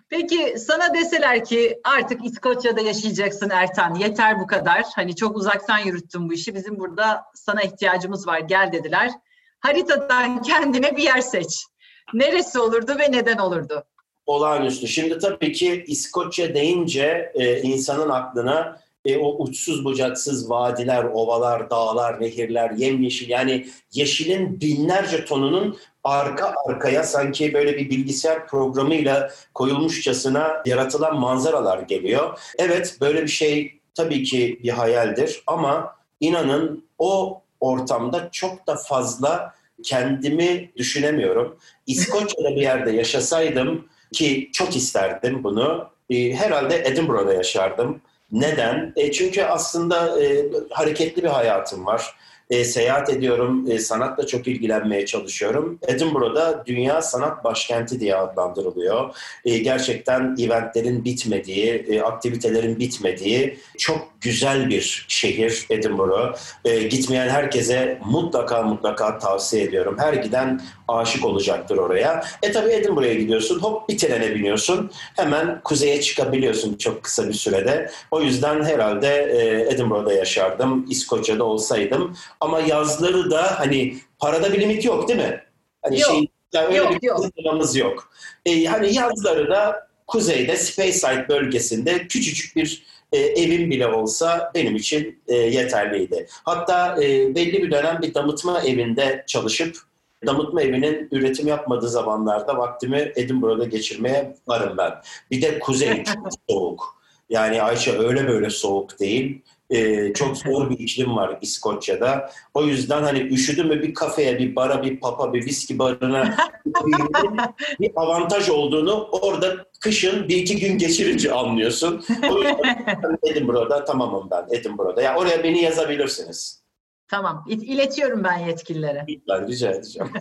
Peki sana deseler ki artık İskoçya'da yaşayacaksın Ertan, yeter bu kadar. Hani çok uzaktan yürüttün bu işi, bizim burada sana ihtiyacımız var, gel dediler. Haritadan kendine bir yer seç. Neresi olurdu ve neden olurdu? Olağanüstü. Şimdi tabii ki İskoçya deyince e, insanın aklına e, o uçsuz bucaksız vadiler, ovalar, dağlar, nehirler, yemyeşil yani yeşilin binlerce tonunun arka arkaya sanki böyle bir bilgisayar programıyla koyulmuşçasına yaratılan manzaralar geliyor. Evet böyle bir şey tabii ki bir hayaldir ama inanın o ortamda çok da fazla kendimi düşünemiyorum. İskoçya'da bir yerde yaşasaydım ki çok isterdim bunu. E, herhalde Edinburgh'da yaşardım. Neden? E, çünkü aslında e, hareketli bir hayatım var e, seyahat ediyorum, e, sanatla çok ilgilenmeye çalışıyorum. Edinburgh'da dünya sanat başkenti diye adlandırılıyor. E, gerçekten eventlerin bitmediği, e, aktivitelerin bitmediği çok güzel bir şehir Edinburgh. E, gitmeyen herkese mutlaka mutlaka tavsiye ediyorum. Her giden aşık olacaktır oraya. E tabii Edinburgh'a gidiyorsun, hop bir trene biniyorsun. Hemen kuzeye çıkabiliyorsun çok kısa bir sürede. O yüzden herhalde e, Edinburgh'da yaşardım, İskoçya'da olsaydım. Ama yazları da hani parada bir limit yok değil mi? Hani yok. Şey, yani öyle yok, bir yok. yok. E, hani yazları da kuzeyde Speyside bölgesinde küçücük bir e, evim bile olsa benim için e, yeterliydi. Hatta e, belli bir dönem bir damıtma evinde çalışıp damıtma evinin üretim yapmadığı zamanlarda vaktimi Edinburgh'da geçirmeye varım ben. Bir de kuzey çok soğuk. Yani Ayşe öyle böyle soğuk değil e, çok zor bir iklim var İskoçya'da. O yüzden hani üşüdün mü bir kafeye, bir bara, bir papa, bir viski barına bir avantaj olduğunu orada kışın bir iki gün geçirince anlıyorsun. O yüzden Edinburgh'da tamamım ben Edinburgh'da. Yani oraya beni yazabilirsiniz. Tamam. İletiyorum ben yetkililere. Ben rica edeceğim.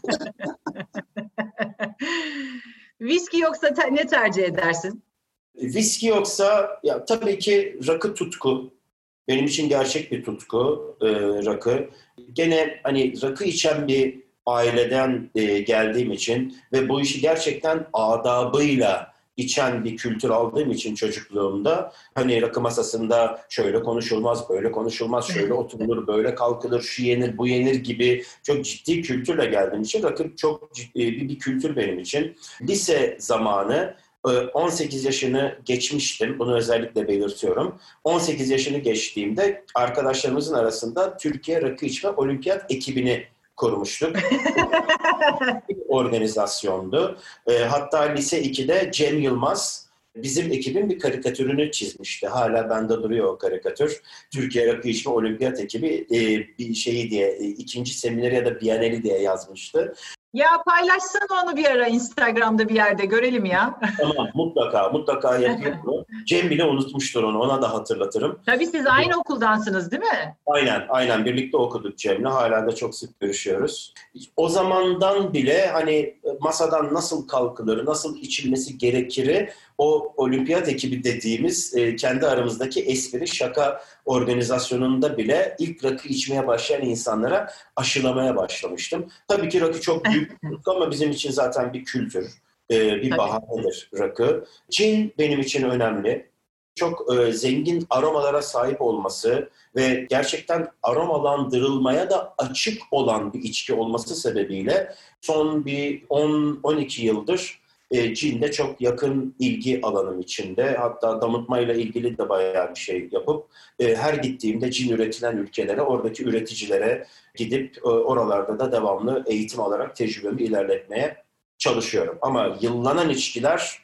Viski yoksa te- ne tercih edersin? Viski yoksa ya tabii ki rakı tutku. Benim için gerçek bir tutku e, rakı. Gene hani rakı içen bir aileden e, geldiğim için ve bu işi gerçekten adabıyla içen bir kültür aldığım için çocukluğumda hani rakı masasında şöyle konuşulmaz, böyle konuşulmaz, şöyle oturulur, böyle kalkılır, şu yenir, bu yenir gibi çok ciddi kültürle geldiğim için rakı çok ciddi bir, bir kültür benim için. Lise zamanı 18 ee, yaşını geçmiştim. Bunu özellikle belirtiyorum. 18 yaşını geçtiğimde arkadaşlarımızın arasında Türkiye Rakı İçme Olimpiyat ekibini kurmuştuk. organizasyondu. Ee, hatta lise 2'de Cem Yılmaz bizim ekibin bir karikatürünü çizmişti. Hala bende duruyor o karikatür. Türkiye Rakı İçme Olimpiyat ekibi e, bir şeyi diye, e, ikinci semineri ya da biyaneli diye yazmıştı. Ya paylaşsana onu bir ara Instagram'da bir yerde görelim ya. Tamam mutlaka mutlaka yapıyorum. Cem bile unutmuştur onu ona da hatırlatırım. Tabii siz aynı okuldansınız değil mi? Aynen aynen birlikte okuduk Cem'le hala da çok sık görüşüyoruz. O zamandan bile hani masadan nasıl kalkılır, nasıl içilmesi gerekiri o olimpiyat ekibi dediğimiz e, kendi aramızdaki espri şaka organizasyonunda bile ilk rakı içmeye başlayan insanlara aşılamaya başlamıştım. Tabii ki rakı çok büyük ama bizim için zaten bir kültür, e, bir Tabii. bahanedir rakı. Cin benim için önemli. Çok e, zengin aromalara sahip olması ve gerçekten aromalandırılmaya da açık olan bir içki olması sebebiyle son bir 10-12 yıldır e, Çin'de çok yakın ilgi alanım içinde. Hatta damıtmayla ilgili de bayağı bir şey yapıp e, her gittiğimde cin üretilen ülkelere, oradaki üreticilere gidip e, oralarda da devamlı eğitim alarak tecrübemi ilerletmeye çalışıyorum. Ama yıllanan içkiler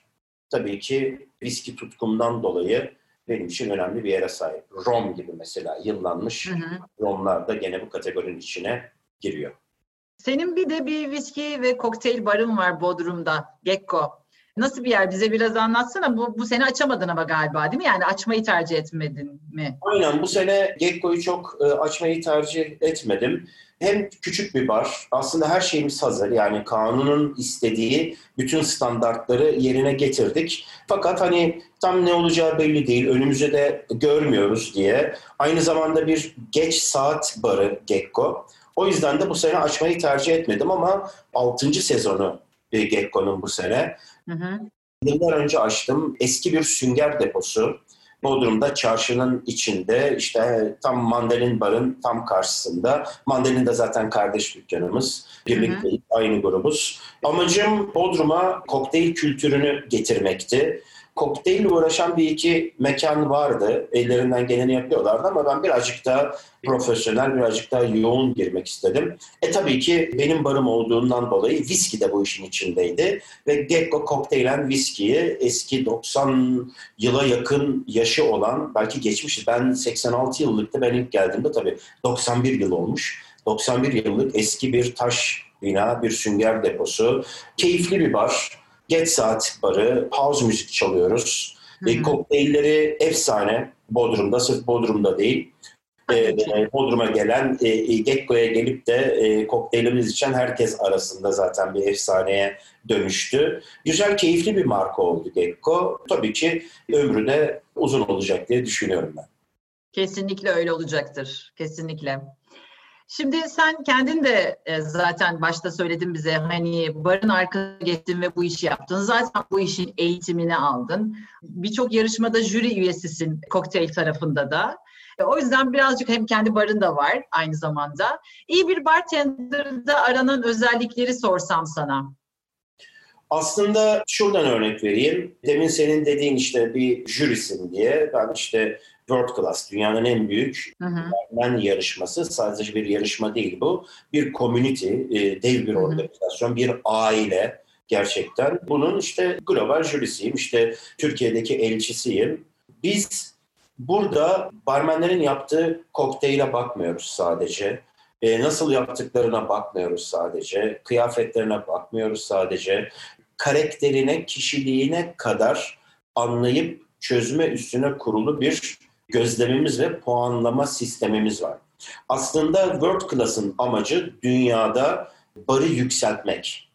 tabii ki viski tutkumdan dolayı benim için önemli bir yere sahip. Rom gibi mesela yıllanmış hı hı. Romlar da gene bu kategorinin içine giriyor. Senin bir de bir viski ve kokteyl barın var Bodrum'da, Gekko. Nasıl bir yer? Bize biraz anlatsana. Bu, bu sene açamadın ama galiba değil mi? Yani açmayı tercih etmedin mi? Aynen bu sene Gekko'yu çok e, açmayı tercih etmedim. Hem küçük bir bar, aslında her şeyimiz hazır. Yani kanunun istediği bütün standartları yerine getirdik. Fakat hani tam ne olacağı belli değil, önümüzde de görmüyoruz diye. Aynı zamanda bir geç saat barı Gekko. O yüzden de bu sene açmayı tercih etmedim ama 6. sezonu Gekko'nun bu sene. Hı hı. Yıllar önce açtım. Eski bir sünger deposu. Bodrum'da çarşının içinde işte tam Mandalin Bar'ın tam karşısında. Mandalin de zaten kardeş dükkanımız. Birlikte aynı grubuz. Amacım Bodrum'a kokteyl kültürünü getirmekti kokteylle uğraşan bir iki mekan vardı. Ellerinden geleni yapıyorlardı ama ben birazcık daha profesyonel, birazcık daha yoğun girmek istedim. E tabii ki benim barım olduğundan dolayı viski de bu işin içindeydi. Ve Gecko Kokteylen viskiyi eski 90 yıla yakın yaşı olan, belki geçmiş, ben 86 yıllıkta ben ilk geldiğimde tabii 91 yıl olmuş. 91 yıllık eski bir taş bina, bir sünger deposu. Keyifli bir bar geç saat barı, house müzik çalıyoruz. E, kokteylleri efsane. Bodrum'da, sırf Bodrum'da değil. E, Bodrum'a gelen, e, e, Gekko'ya gelip de e, kokteylimiz için herkes arasında zaten bir efsaneye dönüştü. Güzel, keyifli bir marka oldu Gekko. Tabii ki ömrü de uzun olacak diye düşünüyorum ben. Kesinlikle öyle olacaktır. Kesinlikle. Şimdi sen kendin de e, zaten başta söyledin bize hani barın arkasına geçtin ve bu işi yaptın. Zaten bu işin eğitimini aldın. Birçok yarışmada jüri üyesisin kokteyl tarafında da. E, o yüzden birazcık hem kendi barın da var aynı zamanda. İyi bir bartender'da aranan özellikleri sorsam sana. Aslında şuradan örnek vereyim. Demin senin dediğin işte bir jürisin diye. Ben işte World Class, dünyanın en büyük ben yarışması. Sadece bir yarışma değil bu. Bir community, e, dev bir organizasyon, bir aile gerçekten. Bunun işte global jürisiyim, işte Türkiye'deki elçisiyim. Biz burada barmenlerin yaptığı kokteyle bakmıyoruz sadece. E, nasıl yaptıklarına bakmıyoruz sadece. Kıyafetlerine bakmıyoruz sadece. Karakterine, kişiliğine kadar anlayıp çözme üstüne kurulu bir gözlemimiz ve puanlama sistemimiz var. Aslında World Class'ın amacı dünyada barı yükseltmek.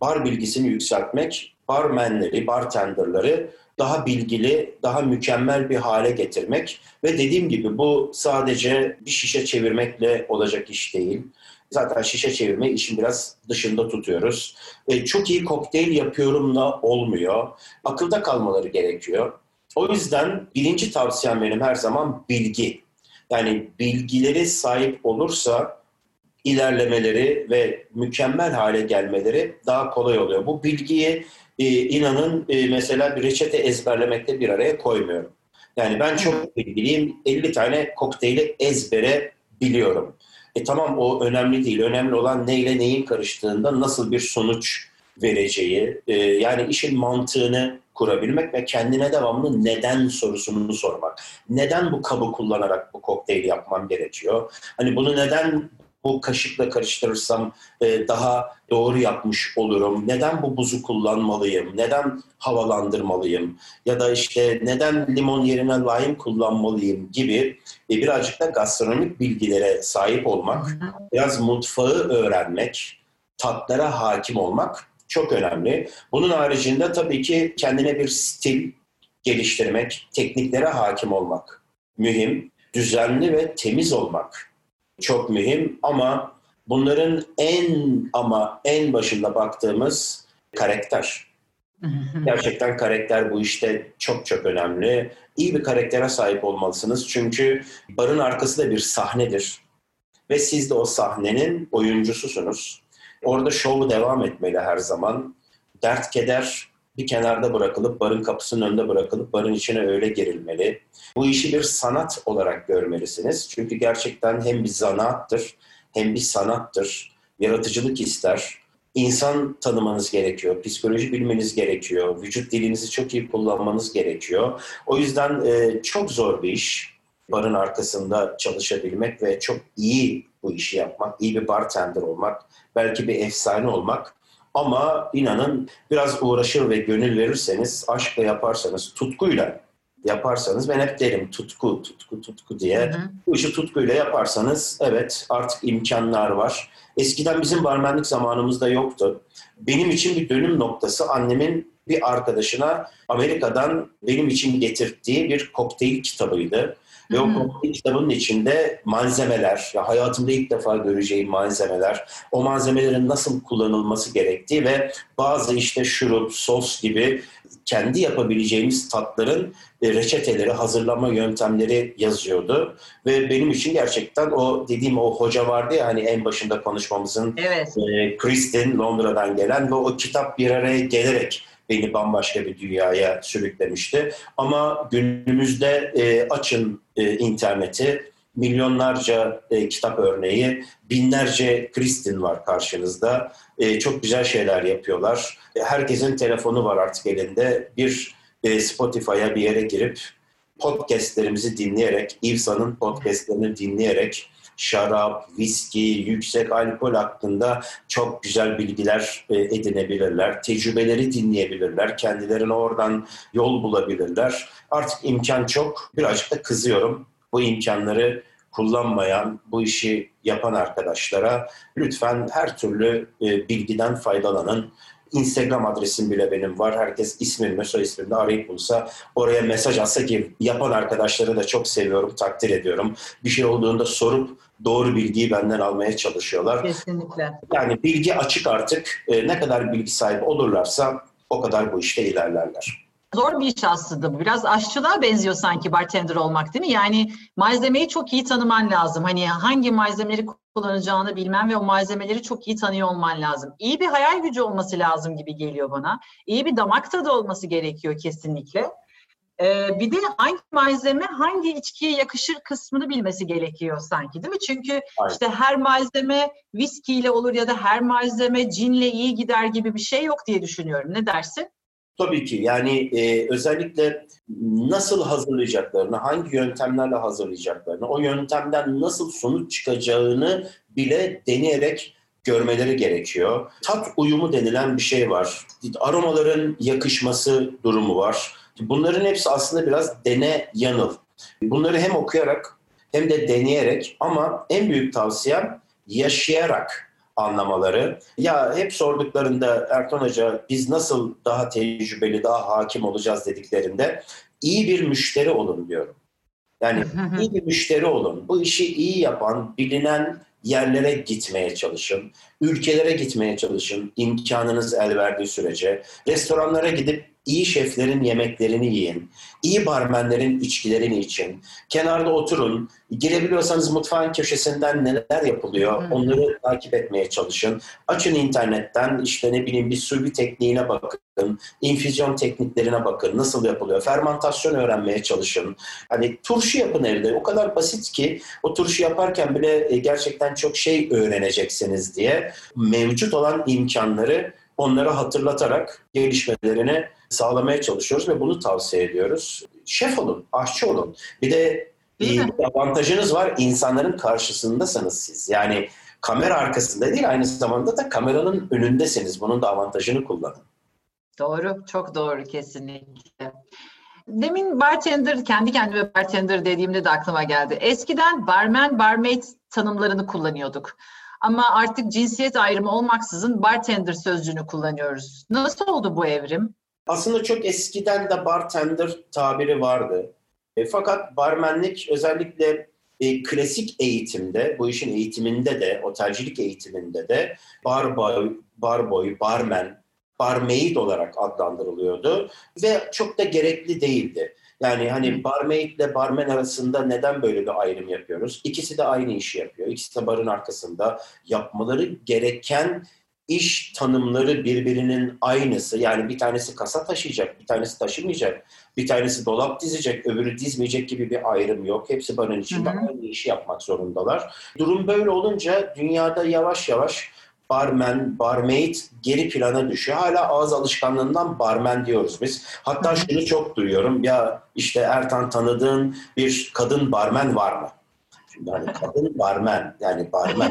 Bar bilgisini yükseltmek, barmenleri, bartenderları daha bilgili, daha mükemmel bir hale getirmek ve dediğim gibi bu sadece bir şişe çevirmekle olacak iş değil. Zaten şişe çevirmeyi işin biraz dışında tutuyoruz. E, çok iyi kokteyl yapıyorumla olmuyor. Akılda kalmaları gerekiyor. O yüzden birinci tavsiyem benim her zaman bilgi. Yani bilgileri sahip olursa ilerlemeleri ve mükemmel hale gelmeleri daha kolay oluyor. Bu bilgiyi e, inanın e, mesela bir reçete ezberlemekte bir araya koymuyorum. Yani ben çok bilgiliyim. 50 tane kokteyli ezbere biliyorum. E tamam o önemli değil. Önemli olan neyle neyin karıştığında nasıl bir sonuç vereceği. E, yani işin mantığını kurabilmek ve kendine devamlı neden sorusunu sormak. Neden bu kabı kullanarak bu kokteyl yapmam gerekiyor? Hani bunu neden bu kaşıkla karıştırırsam e, daha doğru yapmış olurum. Neden bu buzu kullanmalıyım? Neden havalandırmalıyım? Ya da işte neden limon yerine lime kullanmalıyım gibi e, birazcık da gastronomik bilgilere sahip olmak, biraz mutfağı öğrenmek, tatlara hakim olmak çok önemli. Bunun haricinde tabii ki kendine bir stil geliştirmek, tekniklere hakim olmak mühim. Düzenli ve temiz olmak çok mühim ama bunların en ama en başında baktığımız karakter. Gerçekten karakter bu işte çok çok önemli. İyi bir karaktere sahip olmalısınız çünkü barın arkası da bir sahnedir. Ve siz de o sahnenin oyuncususunuz. Orada şovu devam etmeli her zaman. Dert, keder bir kenarda bırakılıp, barın kapısının önünde bırakılıp barın içine öyle girilmeli. Bu işi bir sanat olarak görmelisiniz. Çünkü gerçekten hem bir zanaattır, hem bir sanattır. Yaratıcılık ister. İnsan tanımanız gerekiyor, psikoloji bilmeniz gerekiyor, vücut dilinizi çok iyi kullanmanız gerekiyor. O yüzden e, çok zor bir iş. barın arkasında çalışabilmek ve çok iyi bu işi yapmak, iyi bir bartender olmak, belki bir efsane olmak. Ama inanın biraz uğraşır ve gönül verirseniz, aşkla yaparsanız, tutkuyla yaparsanız ben hep derim tutku, tutku, tutku diye. Hı hı. Bu işi tutkuyla yaparsanız evet artık imkanlar var. Eskiden bizim barmenlik zamanımızda yoktu. Benim için bir dönüm noktası annemin bir arkadaşına Amerika'dan benim için getirdiği bir kokteyl kitabıydı. Ve o kokteyl kitabının içinde malzemeler, ya hayatımda ilk defa göreceğim malzemeler, o malzemelerin nasıl kullanılması gerektiği ve bazı işte şurup, sos gibi kendi yapabileceğimiz tatların e, reçeteleri, hazırlama yöntemleri yazıyordu. Ve benim için gerçekten o dediğim o hoca vardı ya hani en başında konuşmamızın evet. e, Kristin Londra'dan gelen ve o kitap bir araya gelerek beni bambaşka bir dünyaya sürüklemişti. Ama günümüzde e, açın e, interneti, milyonlarca e, kitap örneği, binlerce Kristin var karşınızda. E, çok güzel şeyler yapıyorlar. E, herkesin telefonu var artık elinde. Bir e, Spotify'a bir yere girip podcastlerimizi dinleyerek, İvsa'nın podcastlerini dinleyerek şarap, viski, yüksek alkol hakkında çok güzel bilgiler e, edinebilirler. Tecrübeleri dinleyebilirler. Kendilerine oradan yol bulabilirler. Artık imkan çok. Birazcık da kızıyorum. Bu imkanları kullanmayan, bu işi yapan arkadaşlara lütfen her türlü e, bilgiden faydalanın. Instagram adresim bile benim var. Herkes ismimle soy ismimle arayıp bulsa oraya mesaj atsa ki yapan arkadaşları da çok seviyorum, takdir ediyorum. Bir şey olduğunda sorup doğru bilgiyi benden almaya çalışıyorlar. Kesinlikle. Yani bilgi açık artık. E, ne kadar bilgi sahibi olurlarsa o kadar bu işte ilerlerler. Zor bir iş aslında bu. Biraz aşçılığa benziyor sanki bartender olmak değil mi? Yani malzemeyi çok iyi tanıman lazım. Hani hangi malzemeleri kullanacağını bilmen ve o malzemeleri çok iyi tanıyor olman lazım. İyi bir hayal gücü olması lazım gibi geliyor bana. İyi bir damak tadı olması gerekiyor kesinlikle. Ee, bir de hangi malzeme hangi içkiye yakışır kısmını bilmesi gerekiyor sanki değil mi? Çünkü Aynen. işte her malzeme viskiyle olur ya da her malzeme cinle iyi gider gibi bir şey yok diye düşünüyorum. Ne dersin? Tabii ki yani e, özellikle nasıl hazırlayacaklarını, hangi yöntemlerle hazırlayacaklarını, o yöntemden nasıl sonuç çıkacağını bile deneyerek görmeleri gerekiyor. Tat uyumu denilen bir şey var. Aromaların yakışması durumu var. Bunların hepsi aslında biraz dene yanıl. Bunları hem okuyarak hem de deneyerek ama en büyük tavsiyem yaşayarak anlamaları. Ya hep sorduklarında Erton Hoca biz nasıl daha tecrübeli, daha hakim olacağız dediklerinde iyi bir müşteri olun diyorum. Yani iyi bir müşteri olun. Bu işi iyi yapan, bilinen yerlere gitmeye çalışın. Ülkelere gitmeye çalışın. imkanınız el verdiği sürece. Restoranlara gidip iyi şeflerin yemeklerini yiyin, iyi barmenlerin içkilerini için, kenarda oturun, girebiliyorsanız mutfağın köşesinden neler yapılıyor onları takip etmeye çalışın. Açın internetten işte ne bileyim bir sürü tekniğine bakın, infüzyon tekniklerine bakın, nasıl yapılıyor, fermentasyon öğrenmeye çalışın. Hani turşu yapın evde, o kadar basit ki o turşu yaparken bile e, gerçekten çok şey öğreneceksiniz diye mevcut olan imkanları onlara hatırlatarak gelişmelerini sağlamaya çalışıyoruz ve bunu tavsiye ediyoruz. Şef olun, aşçı olun. Bir de bir avantajınız var. insanların karşısındasınız siz. Yani kamera arkasında değil aynı zamanda da kameranın önündesiniz. Bunun da avantajını kullanın. Doğru, çok doğru kesinlikle. Demin bartender, kendi kendime bartender dediğimde de aklıma geldi. Eskiden barman, barmaid tanımlarını kullanıyorduk. Ama artık cinsiyet ayrımı olmaksızın bartender sözcüğünü kullanıyoruz. Nasıl oldu bu evrim? Aslında çok eskiden de bartender tabiri vardı. E, fakat barmenlik özellikle e, klasik eğitimde, bu işin eğitiminde de, otelcilik eğitiminde de barboy, barboy, barmen, barmaid olarak adlandırılıyordu ve çok da gerekli değildi. Yani hani barmaid ile barmen arasında neden böyle bir ayrım yapıyoruz? İkisi de aynı işi yapıyor. İkisi de barın arkasında yapmaları gereken iş tanımları birbirinin aynısı. Yani bir tanesi kasa taşıyacak, bir tanesi taşımayacak, bir tanesi dolap dizecek, öbürü dizmeyecek gibi bir ayrım yok. Hepsi barın içinde hı hı. aynı işi yapmak zorundalar. Durum böyle olunca dünyada yavaş yavaş barmen, barmaid geri plana düşüyor. Hala ağız alışkanlığından barmen diyoruz biz. Hatta şunu çok duyuyorum. Ya işte Ertan tanıdığın bir kadın barmen var mı? Şimdi hani kadın barmen yani barmen,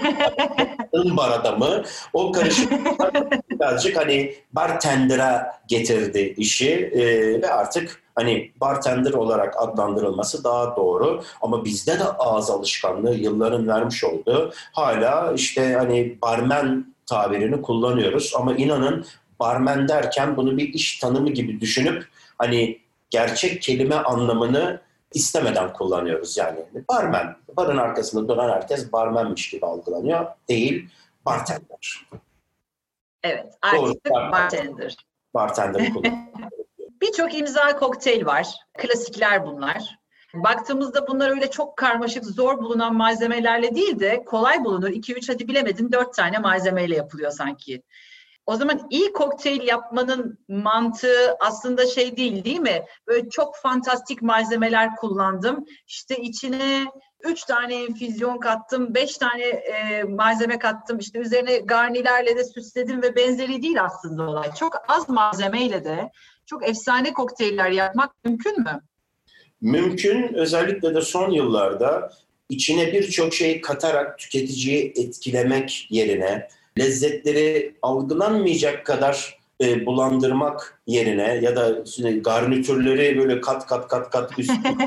kadın bar adamı o karışık birazcık hani bartender'a getirdi işi e, ve artık hani bartender olarak adlandırılması daha doğru. Ama bizde de ağız alışkanlığı yılların vermiş olduğu hala işte hani barmen tabirini kullanıyoruz. Ama inanın barmen derken bunu bir iş tanımı gibi düşünüp hani gerçek kelime anlamını istemeden kullanıyoruz yani. Barmen, barın arkasında duran herkes barmenmiş gibi algılanıyor. Değil, bartender. Evet, artık Doğru, bartender. Bartender. Birçok imza kokteyl var. Klasikler bunlar. Baktığımızda bunlar öyle çok karmaşık, zor bulunan malzemelerle değil de kolay bulunur. 2-3 hadi bilemedin 4 tane malzemeyle yapılıyor sanki. O zaman iyi kokteyl yapmanın mantığı aslında şey değil değil mi? Böyle çok fantastik malzemeler kullandım. İşte içine üç tane enfüzyon kattım, beş tane e, malzeme kattım. İşte üzerine garnilerle de süsledim ve benzeri değil aslında olay. Çok az malzemeyle de çok efsane kokteyller yapmak mümkün mü? Mümkün. Özellikle de son yıllarda içine birçok şey katarak tüketiciyi etkilemek yerine lezzetleri algılanmayacak kadar e, bulandırmak yerine ya da garnitürleri böyle kat kat kat kat üstüne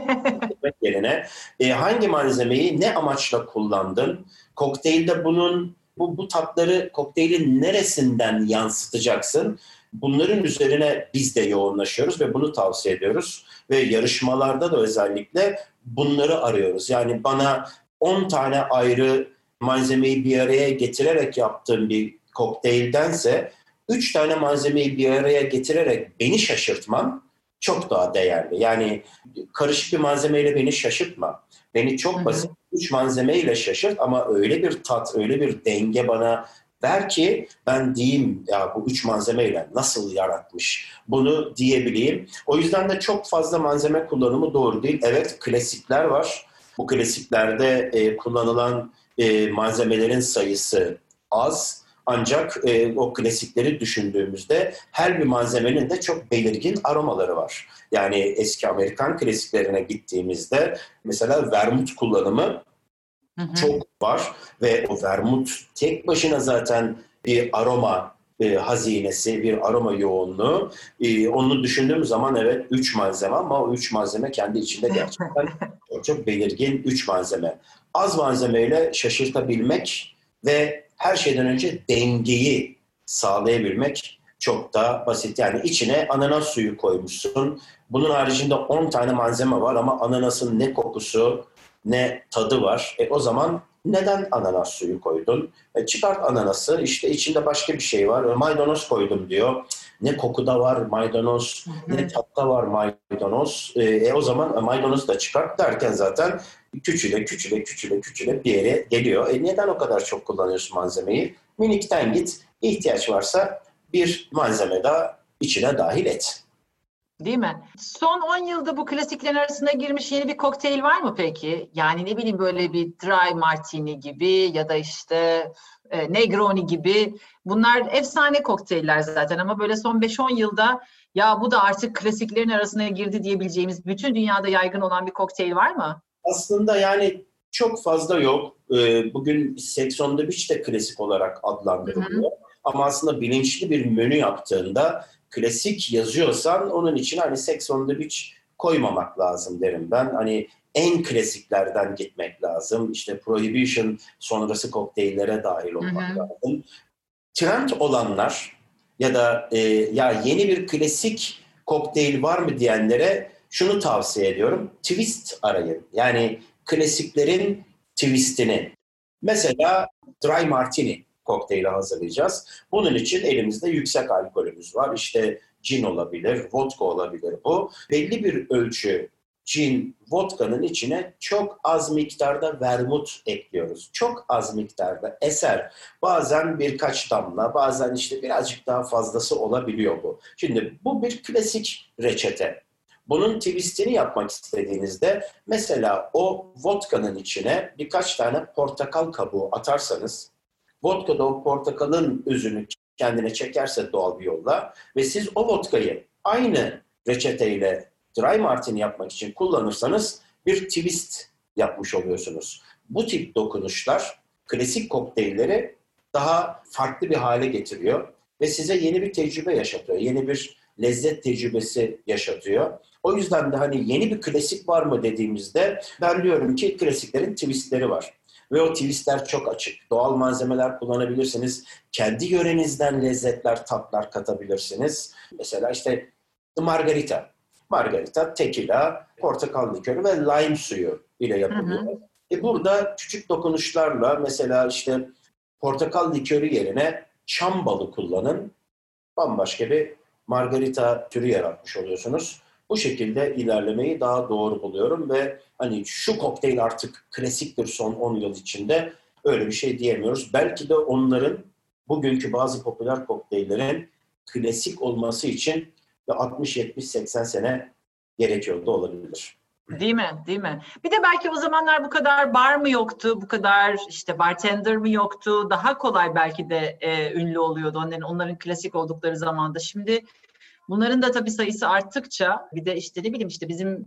yerine e, hangi malzemeyi ne amaçla kullandın? Kokteylde bunun bu, bu tatları kokteylin neresinden yansıtacaksın? Bunların üzerine biz de yoğunlaşıyoruz ve bunu tavsiye ediyoruz. Ve yarışmalarda da özellikle bunları arıyoruz. Yani bana 10 tane ayrı malzemeyi bir araya getirerek yaptığım bir kokteyldense üç tane malzemeyi bir araya getirerek beni şaşırtman çok daha değerli. Yani karışık bir malzemeyle beni şaşırtma. Beni çok basit üç malzemeyle şaşırt ama öyle bir tat, öyle bir denge bana ver ki ben diyeyim ya bu üç malzemeyle nasıl yaratmış bunu diyebileyim. O yüzden de çok fazla malzeme kullanımı doğru değil. Evet klasikler var. Bu klasiklerde e, kullanılan e, malzemelerin sayısı az. Ancak e, o klasikleri düşündüğümüzde her bir malzemenin de çok belirgin aromaları var. Yani eski Amerikan klasiklerine gittiğimizde mesela vermut kullanımı hı hı. çok var ve o vermut tek başına zaten bir aroma e, hazinesi, bir aroma yoğunluğu. E, onu düşündüğüm zaman evet üç malzeme ama o üç malzeme kendi içinde gerçekten çok, çok belirgin üç malzeme. Az malzemeyle şaşırtabilmek ve her şeyden önce dengeyi sağlayabilmek çok da basit. Yani içine ananas suyu koymuşsun. Bunun haricinde 10 tane malzeme var ama ananasın ne kokusu ne tadı var. E o zaman neden ananas suyu koydun? E çıkart ananası işte içinde başka bir şey var. E maydanoz koydum diyor. Ne kokuda var maydanoz, ne tatta var maydanoz. E, e o zaman e, maydanozu da çıkart derken zaten küçüle küçüle küçüle küçüle bir yere geliyor. E neden o kadar çok kullanıyorsun malzemeyi? Minikten git. İhtiyaç varsa bir malzeme daha içine dahil et. Değil mi? Son 10 yılda bu klasiklerin arasına girmiş yeni bir kokteyl var mı peki? Yani ne bileyim böyle bir dry martini gibi ya da işte e, Negroni gibi. Bunlar efsane kokteyller zaten ama böyle son 5-10 yılda ya bu da artık klasiklerin arasına girdi diyebileceğimiz bütün dünyada yaygın olan bir kokteyl var mı? Aslında yani çok fazla yok. E, bugün Sex on the Beach de klasik olarak adlandırılıyor. Hı hı. Ama aslında bilinçli bir menü yaptığında klasik yazıyorsan onun için hani Sex on the Beach koymamak lazım derim ben. Hani en klasiklerden gitmek lazım. İşte Prohibition sonrası kokteyllere dahil olmak hı hı. lazım. Trend olanlar ya da e, ya yeni bir klasik kokteyl var mı diyenlere şunu tavsiye ediyorum. Twist arayın. Yani klasiklerin twistini. Mesela Dry Martini kokteyli hazırlayacağız. Bunun için elimizde yüksek alkolümüz var. İşte cin olabilir, vodka olabilir bu. Belli bir ölçü cin, vodka'nın içine çok az miktarda vermut ekliyoruz. Çok az miktarda eser. Bazen birkaç damla, bazen işte birazcık daha fazlası olabiliyor bu. Şimdi bu bir klasik reçete. Bunun twistini yapmak istediğinizde mesela o vodka'nın içine birkaç tane portakal kabuğu atarsanız Vodka da o portakalın özünü kendine çekerse doğal bir yolla ve siz o vodkayı aynı reçeteyle dry martini yapmak için kullanırsanız bir twist yapmış oluyorsunuz. Bu tip dokunuşlar klasik kokteylleri daha farklı bir hale getiriyor ve size yeni bir tecrübe yaşatıyor. Yeni bir lezzet tecrübesi yaşatıyor. O yüzden de hani yeni bir klasik var mı dediğimizde ben diyorum ki klasiklerin twistleri var. Ve o twistler çok açık. Doğal malzemeler kullanabilirsiniz. Kendi yörenizden lezzetler, tatlar katabilirsiniz. Mesela işte margarita. Margarita, tekila, portakal likörü ve lime suyu ile yapılıyor. Hı hı. E burada küçük dokunuşlarla mesela işte portakal likörü yerine çam balı kullanın. Bambaşka bir margarita türü yaratmış oluyorsunuz. Bu şekilde ilerlemeyi daha doğru buluyorum ve hani şu kokteyl artık klasiktir son 10 yıl içinde öyle bir şey diyemiyoruz. Belki de onların bugünkü bazı popüler kokteyllerin klasik olması için 60, 70, 80 sene gerekiyor da olabilir. Değil mi? Değil mi? Bir de belki o zamanlar bu kadar bar mı yoktu, bu kadar işte bartender mi yoktu? Daha kolay belki de e, ünlü oluyordu onların, onların klasik oldukları zamanda. Şimdi bunların da tabii sayısı arttıkça bir de işte ne bileyim işte bizim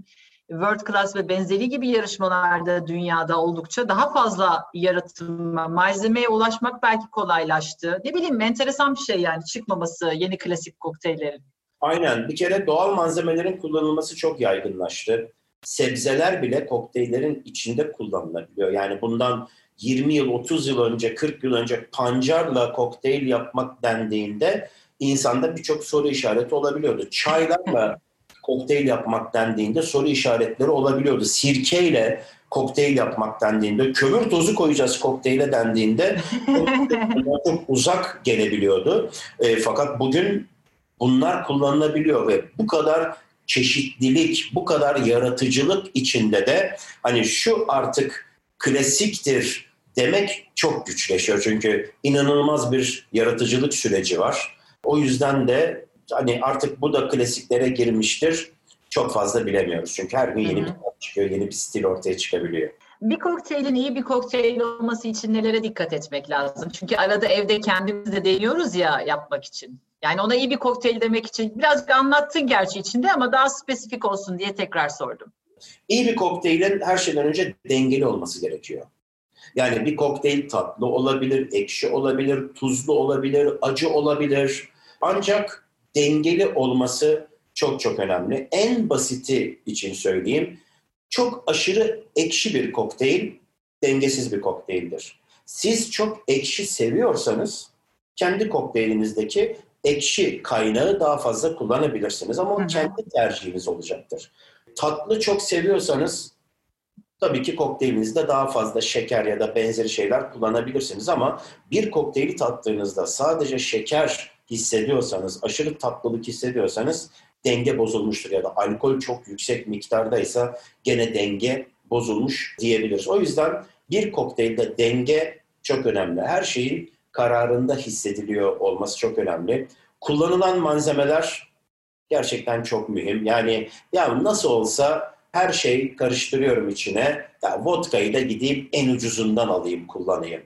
World Class ve benzeri gibi yarışmalarda dünyada oldukça daha fazla yaratılma, malzemeye ulaşmak belki kolaylaştı. Ne bileyim enteresan bir şey yani çıkmaması yeni klasik kokteyllerin. Aynen. Bir kere doğal malzemelerin kullanılması çok yaygınlaştı sebzeler bile kokteyllerin içinde kullanılabiliyor. Yani bundan 20 yıl, 30 yıl önce, 40 yıl önce pancarla kokteyl yapmak dendiğinde insanda birçok soru işareti olabiliyordu. Çaylarla kokteyl yapmak dendiğinde soru işaretleri olabiliyordu. Sirkeyle kokteyl yapmak dendiğinde, kömür tozu koyacağız kokteyle dendiğinde çok uzak gelebiliyordu. E, fakat bugün bunlar kullanılabiliyor ve bu kadar çeşitlilik, bu kadar yaratıcılık içinde de hani şu artık klasiktir demek çok güçleşiyor. Çünkü inanılmaz bir yaratıcılık süreci var. O yüzden de hani artık bu da klasiklere girmiştir. Çok fazla bilemiyoruz. Çünkü her gün yeni bir tat çıkıyor, yeni bir stil ortaya çıkabiliyor. Bir kokteylin iyi bir kokteyl olması için nelere dikkat etmek lazım? Çünkü arada evde kendimiz de deniyoruz ya yapmak için. Yani ona iyi bir kokteyl demek için birazcık anlattın gerçi içinde ama daha spesifik olsun diye tekrar sordum. İyi bir kokteylin her şeyden önce dengeli olması gerekiyor. Yani bir kokteyl tatlı olabilir, ekşi olabilir, tuzlu olabilir, acı olabilir. Ancak dengeli olması çok çok önemli. En basiti için söyleyeyim. Çok aşırı ekşi bir kokteyl dengesiz bir kokteyldir. Siz çok ekşi seviyorsanız kendi kokteylinizdeki ekşi kaynağı daha fazla kullanabilirsiniz ama o kendi tercihiniz olacaktır. Tatlı çok seviyorsanız tabii ki kokteylinizde daha fazla şeker ya da benzeri şeyler kullanabilirsiniz ama bir kokteyli tattığınızda sadece şeker hissediyorsanız, aşırı tatlılık hissediyorsanız denge bozulmuştur ya da alkol çok yüksek miktardaysa gene denge bozulmuş diyebiliriz. O yüzden bir kokteylde denge çok önemli. Her şeyin kararında hissediliyor olması çok önemli. Kullanılan malzemeler gerçekten çok mühim. Yani ya nasıl olsa her şey karıştırıyorum içine. Ya vodkayı da gideyim en ucuzundan alayım, kullanayım.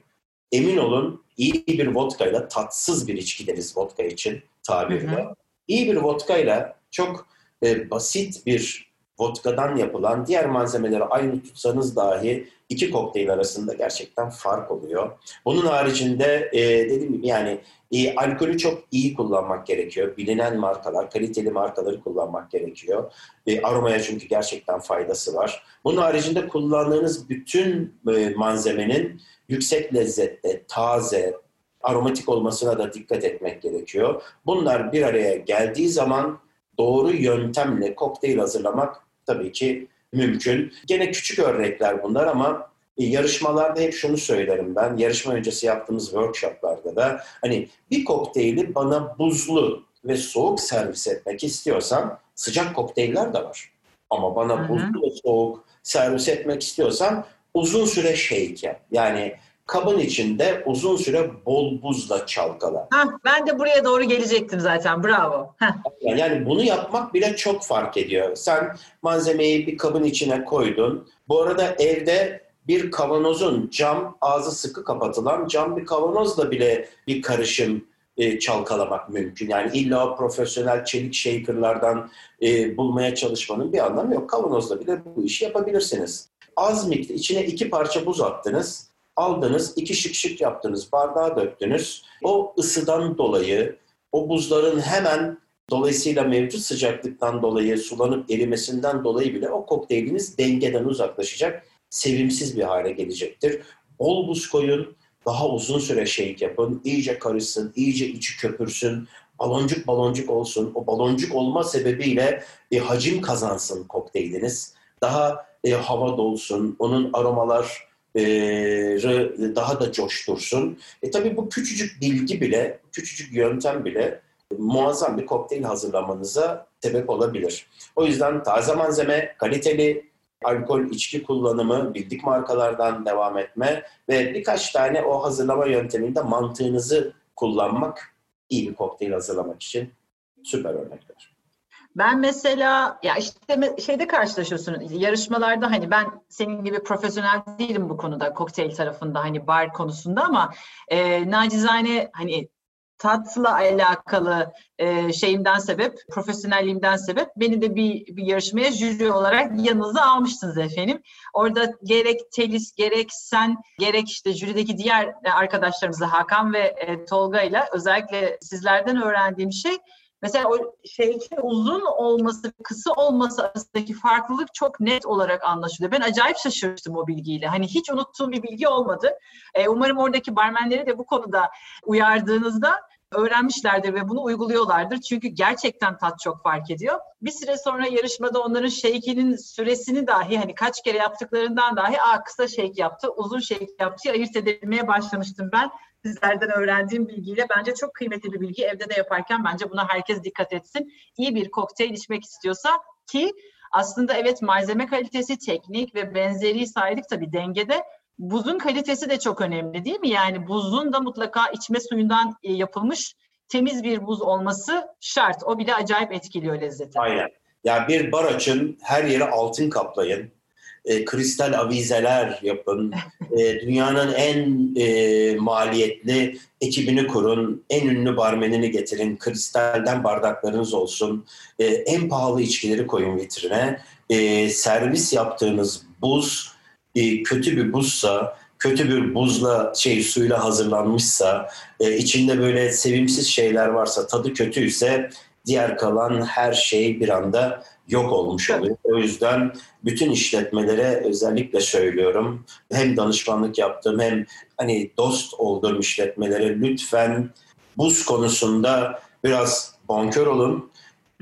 Emin olun iyi bir vodkayla tatsız bir içki deriz vodka için tabirle. İyi bir vodkayla çok e, basit bir vodkadan yapılan diğer malzemeleri aynı tutsanız dahi iki kokteyl arasında gerçekten fark oluyor. Bunun haricinde e, dediğim gibi yani e, alkolü çok iyi kullanmak gerekiyor. Bilinen markalar, kaliteli markaları kullanmak gerekiyor. E, aromaya çünkü gerçekten faydası var. Bunun haricinde kullandığınız bütün e, malzemenin yüksek lezzette, taze, aromatik olmasına da dikkat etmek gerekiyor. Bunlar bir araya geldiği zaman doğru yöntemle kokteyl hazırlamak tabii ki mümkün. Gene küçük örnekler bunlar ama e, yarışmalarda hep şunu söylerim ben. Yarışma öncesi yaptığımız workshoplarda da hani bir kokteyli bana buzlu ve soğuk servis etmek istiyorsan sıcak kokteyller de var. Ama bana Hı-hı. buzlu ve soğuk servis etmek istiyorsan uzun süre shake Yani kabın içinde uzun süre bol buzla çalkala. Heh, ben de buraya doğru gelecektim zaten. Bravo. Heh. Yani bunu yapmak bile çok fark ediyor. Sen malzemeyi bir kabın içine koydun. Bu arada evde bir kavanozun cam ağzı sıkı kapatılan cam bir kavanozla bile bir karışım e, çalkalamak mümkün. Yani illa profesyonel çelik shakerlardan e, bulmaya çalışmanın bir anlamı yok. Kavanozla bile bu işi yapabilirsiniz. Az miktar içine iki parça buz attınız, aldınız, iki şık şık yaptınız, bardağa döktünüz. O ısıdan dolayı, o buzların hemen dolayısıyla mevcut sıcaklıktan dolayı sulanıp erimesinden dolayı bile o kokteyliniz dengeden uzaklaşacak, sevimsiz bir hale gelecektir. Bol buz koyun, daha uzun süre shake yapın, iyice karışsın, iyice içi köpürsün, baloncuk baloncuk olsun. O baloncuk olma sebebiyle e, hacim kazansın kokteyliniz. Daha e, hava dolsun, onun aromalar e, daha da coştursun. E tabii bu küçücük bilgi bile, küçücük yöntem bile muazzam bir kokteyl hazırlamanıza sebep olabilir. O yüzden taze malzeme, kaliteli alkol içki kullanımı, bildik markalardan devam etme ve birkaç tane o hazırlama yönteminde mantığınızı kullanmak iyi bir kokteyl hazırlamak için süper örnekler. Ben mesela ya işte şeyde karşılaşıyorsun yarışmalarda hani ben senin gibi profesyonel değilim bu konuda kokteyl tarafında hani bar konusunda ama e, nacizane hani tatla alakalı e, şeyimden sebep, profesyonelliğimden sebep beni de bir, bir yarışmaya jüri olarak yanınıza almıştınız efendim. Orada gerek Telis, gerek sen, gerek işte jürideki diğer arkadaşlarımızla Hakan ve e, Tolga ile özellikle sizlerden öğrendiğim şey Mesela o şey uzun olması, kısa olması arasındaki farklılık çok net olarak anlaşılıyor. Ben acayip şaşırmıştım o bilgiyle. Hani hiç unuttuğum bir bilgi olmadı. E, umarım oradaki barmenleri de bu konuda uyardığınızda öğrenmişlerdir ve bunu uyguluyorlardır. Çünkü gerçekten tat çok fark ediyor. Bir süre sonra yarışmada onların shake'inin süresini dahi hani kaç kere yaptıklarından dahi aa kısa shake yaptı, uzun shake yaptı ayırt edilmeye başlamıştım ben sizlerden öğrendiğim bilgiyle bence çok kıymetli bir bilgi. Evde de yaparken bence buna herkes dikkat etsin. İyi bir kokteyl içmek istiyorsa ki aslında evet malzeme kalitesi, teknik ve benzeri saydık tabii dengede. Buzun kalitesi de çok önemli değil mi? Yani buzun da mutlaka içme suyundan e, yapılmış temiz bir buz olması şart. O bile acayip etkiliyor lezzeti. Aynen. Ya bir bar açın, her yeri altın kaplayın e, kristal avizeler yapın, e, dünyanın en e, maliyetli ekibini kurun, en ünlü barmenini getirin, kristalden bardaklarınız olsun, e, en pahalı içkileri koyun vitrine, e, servis yaptığınız buz e, kötü bir buzsa, kötü bir buzla şey suyla hazırlanmışsa, e, içinde böyle sevimsiz şeyler varsa, tadı kötüyse diğer kalan her şey bir anda yok olmuş oluyor. O yüzden bütün işletmelere özellikle söylüyorum. Hem danışmanlık yaptım hem hani dost olduğum işletmelere lütfen buz konusunda biraz bonkör olun.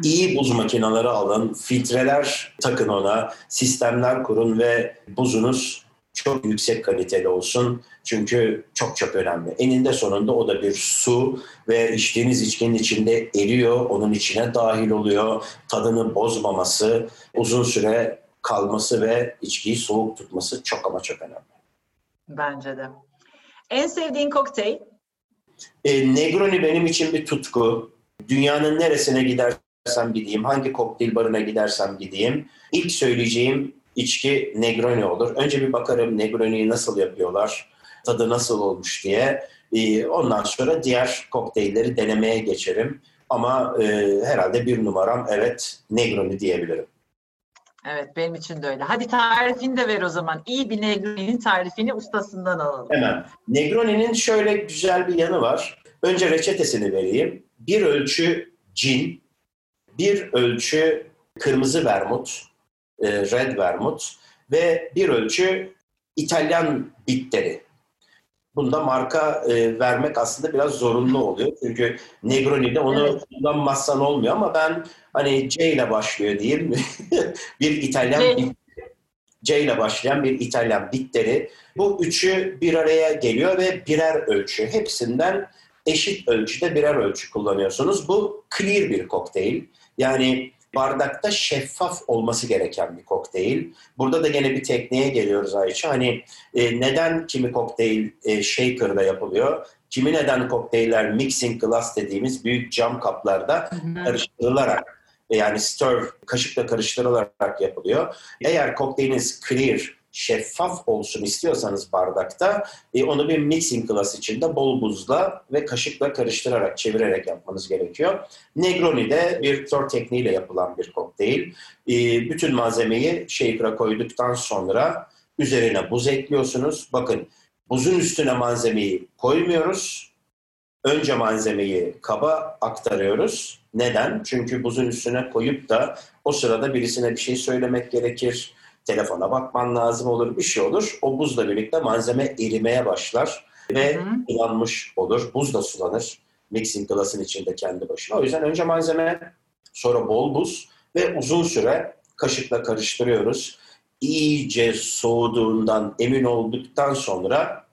İyi buz makineleri alın, filtreler takın ona, sistemler kurun ve buzunuz çok yüksek kaliteli olsun. Çünkü çok çok önemli. Eninde sonunda o da bir su ve içtiğiniz içkinin içinde eriyor, onun içine dahil oluyor. Tadını bozmaması, uzun süre kalması ve içkiyi soğuk tutması çok ama çok önemli. Bence de. En sevdiğin kokteyl? E, Negroni benim için bir tutku. Dünyanın neresine gidersem gideyim, hangi kokteyl barına gidersem gideyim. İlk söyleyeceğim içki Negroni olur. Önce bir bakarım Negroni'yi nasıl yapıyorlar, tadı nasıl olmuş diye. Ee, ondan sonra diğer kokteylleri denemeye geçerim. Ama e, herhalde bir numaram evet Negroni diyebilirim. Evet benim için de öyle. Hadi tarifini de ver o zaman. İyi bir Negroni'nin tarifini ustasından alalım. Hemen. Negroni'nin şöyle güzel bir yanı var. Önce reçetesini vereyim. Bir ölçü cin, bir ölçü kırmızı vermut, e, red vermut ve bir ölçü İtalyan bitteri. Bunda marka e, vermek aslında biraz zorunlu oluyor. Çünkü Negroni'de onu evet. kullanmazsan olmuyor ama ben hani C ile başlıyor diyeyim. bir İtalyan C. C ile başlayan bir İtalyan bitteri. Bu üçü bir araya geliyor ve birer ölçü. Hepsinden eşit ölçüde birer ölçü kullanıyorsunuz. Bu clear bir kokteyl. Yani bardakta şeffaf olması gereken bir kokteyl. Burada da gene bir tekniğe geliyoruz Ayça. Hani e, neden kimi kokteyl e, shaker'da yapılıyor? Kimi neden kokteyller mixing glass dediğimiz büyük cam kaplarda karıştırılarak e, yani stir, kaşıkla karıştırılarak yapılıyor. Eğer kokteyliniz clear, şeffaf olsun istiyorsanız bardakta e, onu bir mixing glass içinde bol buzla ve kaşıkla karıştırarak, çevirerek yapmanız gerekiyor. Negroni de bir tor tekniğiyle yapılan bir kokteyl. E, bütün malzemeyi shaker'a koyduktan sonra üzerine buz ekliyorsunuz. Bakın buzun üstüne malzemeyi koymuyoruz. Önce malzemeyi kaba aktarıyoruz. Neden? Çünkü buzun üstüne koyup da o sırada birisine bir şey söylemek gerekir telefona bakman lazım olur, bir şey olur. O buzla birlikte malzeme erimeye başlar ve sulanmış olur. Buz da sulanır. Mixing glass'ın içinde kendi başına. O yüzden önce malzeme, sonra bol buz ve uzun süre kaşıkla karıştırıyoruz. İyice soğuduğundan emin olduktan sonra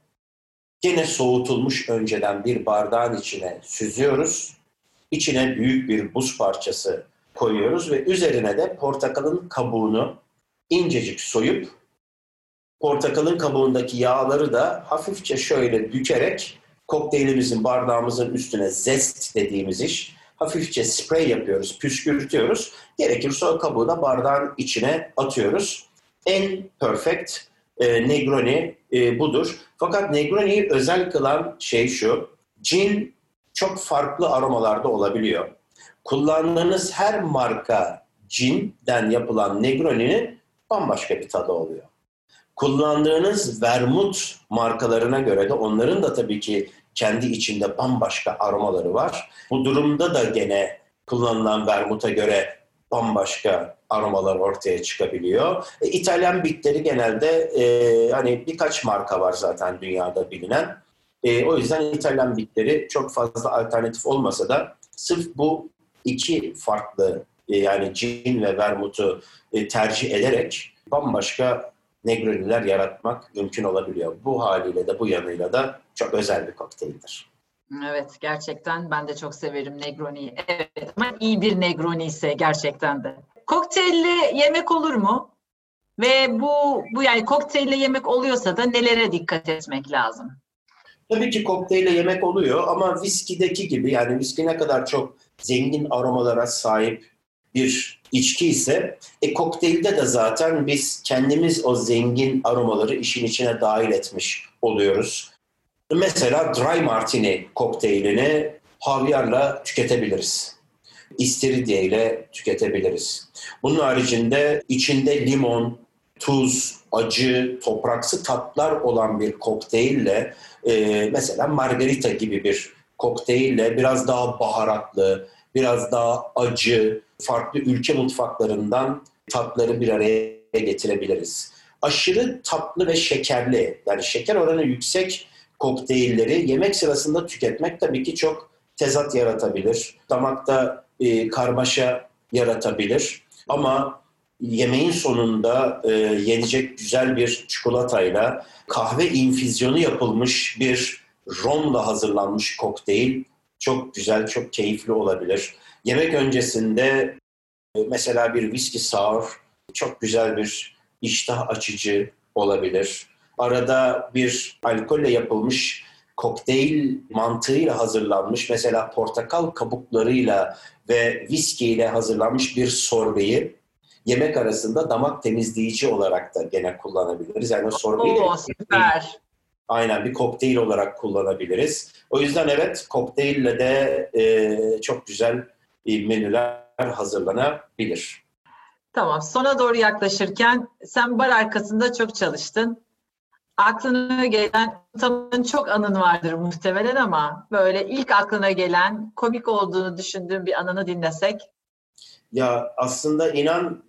yine soğutulmuş önceden bir bardağın içine süzüyoruz. İçine büyük bir buz parçası koyuyoruz ve üzerine de portakalın kabuğunu incecik soyup portakalın kabuğundaki yağları da hafifçe şöyle bükerek kokteylimizin bardağımızın üstüne zest dediğimiz iş hafifçe sprey yapıyoruz, püskürtüyoruz. Gerekirse o kabuğu da bardağın içine atıyoruz. En perfect e, Negroni e, budur. Fakat Negroni'yi özel kılan şey şu, cin çok farklı aromalarda olabiliyor. Kullandığınız her marka cinden yapılan Negroni'nin bambaşka bir tadı oluyor. Kullandığınız vermut markalarına göre de onların da tabii ki kendi içinde bambaşka aromaları var. Bu durumda da gene kullanılan vermuta göre bambaşka aromalar ortaya çıkabiliyor. E, İtalyan bitleri genelde e, hani birkaç marka var zaten dünyada bilinen. E, o yüzden İtalyan bitleri çok fazla alternatif olmasa da sırf bu iki farklı yani cin ve vermutu e, tercih ederek bambaşka negroniler yaratmak mümkün olabiliyor. Bu haliyle de bu yanıyla da çok özel bir kokteyldir. Evet gerçekten ben de çok severim Negroni'yi. Evet ama iyi bir Negroni ise gerçekten de. Kokteylli yemek olur mu? Ve bu bu yani kokteylli yemek oluyorsa da nelere dikkat etmek lazım? Tabii ki kokteyle yemek oluyor ama viskideki gibi yani viski ne kadar çok zengin aromalara sahip bir içki ise e, kokteylde de zaten biz kendimiz o zengin aromaları işin içine dahil etmiş oluyoruz. Mesela Dry Martini kokteylini havyarla tüketebiliriz. İstiridye ile tüketebiliriz. Bunun haricinde içinde limon, tuz, acı, topraksı tatlar olan bir kokteylle e, mesela margarita gibi bir kokteylle biraz daha baharatlı, biraz daha acı, farklı ülke mutfaklarından tatları bir araya getirebiliriz. Aşırı tatlı ve şekerli, yani şeker oranı yüksek kokteylleri yemek sırasında tüketmek tabii ki çok tezat yaratabilir. Damakta e, karmaşa yaratabilir. Ama yemeğin sonunda e, yenecek güzel bir çikolatayla kahve infüzyonu yapılmış bir romla hazırlanmış kokteyl çok güzel, çok keyifli olabilir. Yemek öncesinde e, mesela bir whisky sour çok güzel bir iştah açıcı olabilir. Arada bir alkolle yapılmış kokteyl mantığıyla hazırlanmış mesela portakal kabuklarıyla ve viski ile hazırlanmış bir sorbeyi yemek arasında damak temizleyici olarak da gene kullanabiliriz. Yani o sorbeyi Oo, süper. Aynen bir kokteyl olarak kullanabiliriz. O yüzden evet kokteylle de e, çok güzel menüler hazırlanabilir. Tamam. Sona doğru yaklaşırken sen bar arkasında çok çalıştın. Aklına gelen tamın çok anın vardır muhtemelen ama böyle ilk aklına gelen komik olduğunu düşündüğün bir anını dinlesek. Ya aslında inan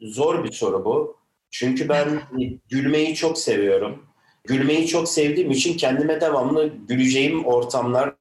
zor bir soru bu. Çünkü ben gülmeyi çok seviyorum. Gülmeyi çok sevdiğim için kendime devamlı güleceğim ortamlar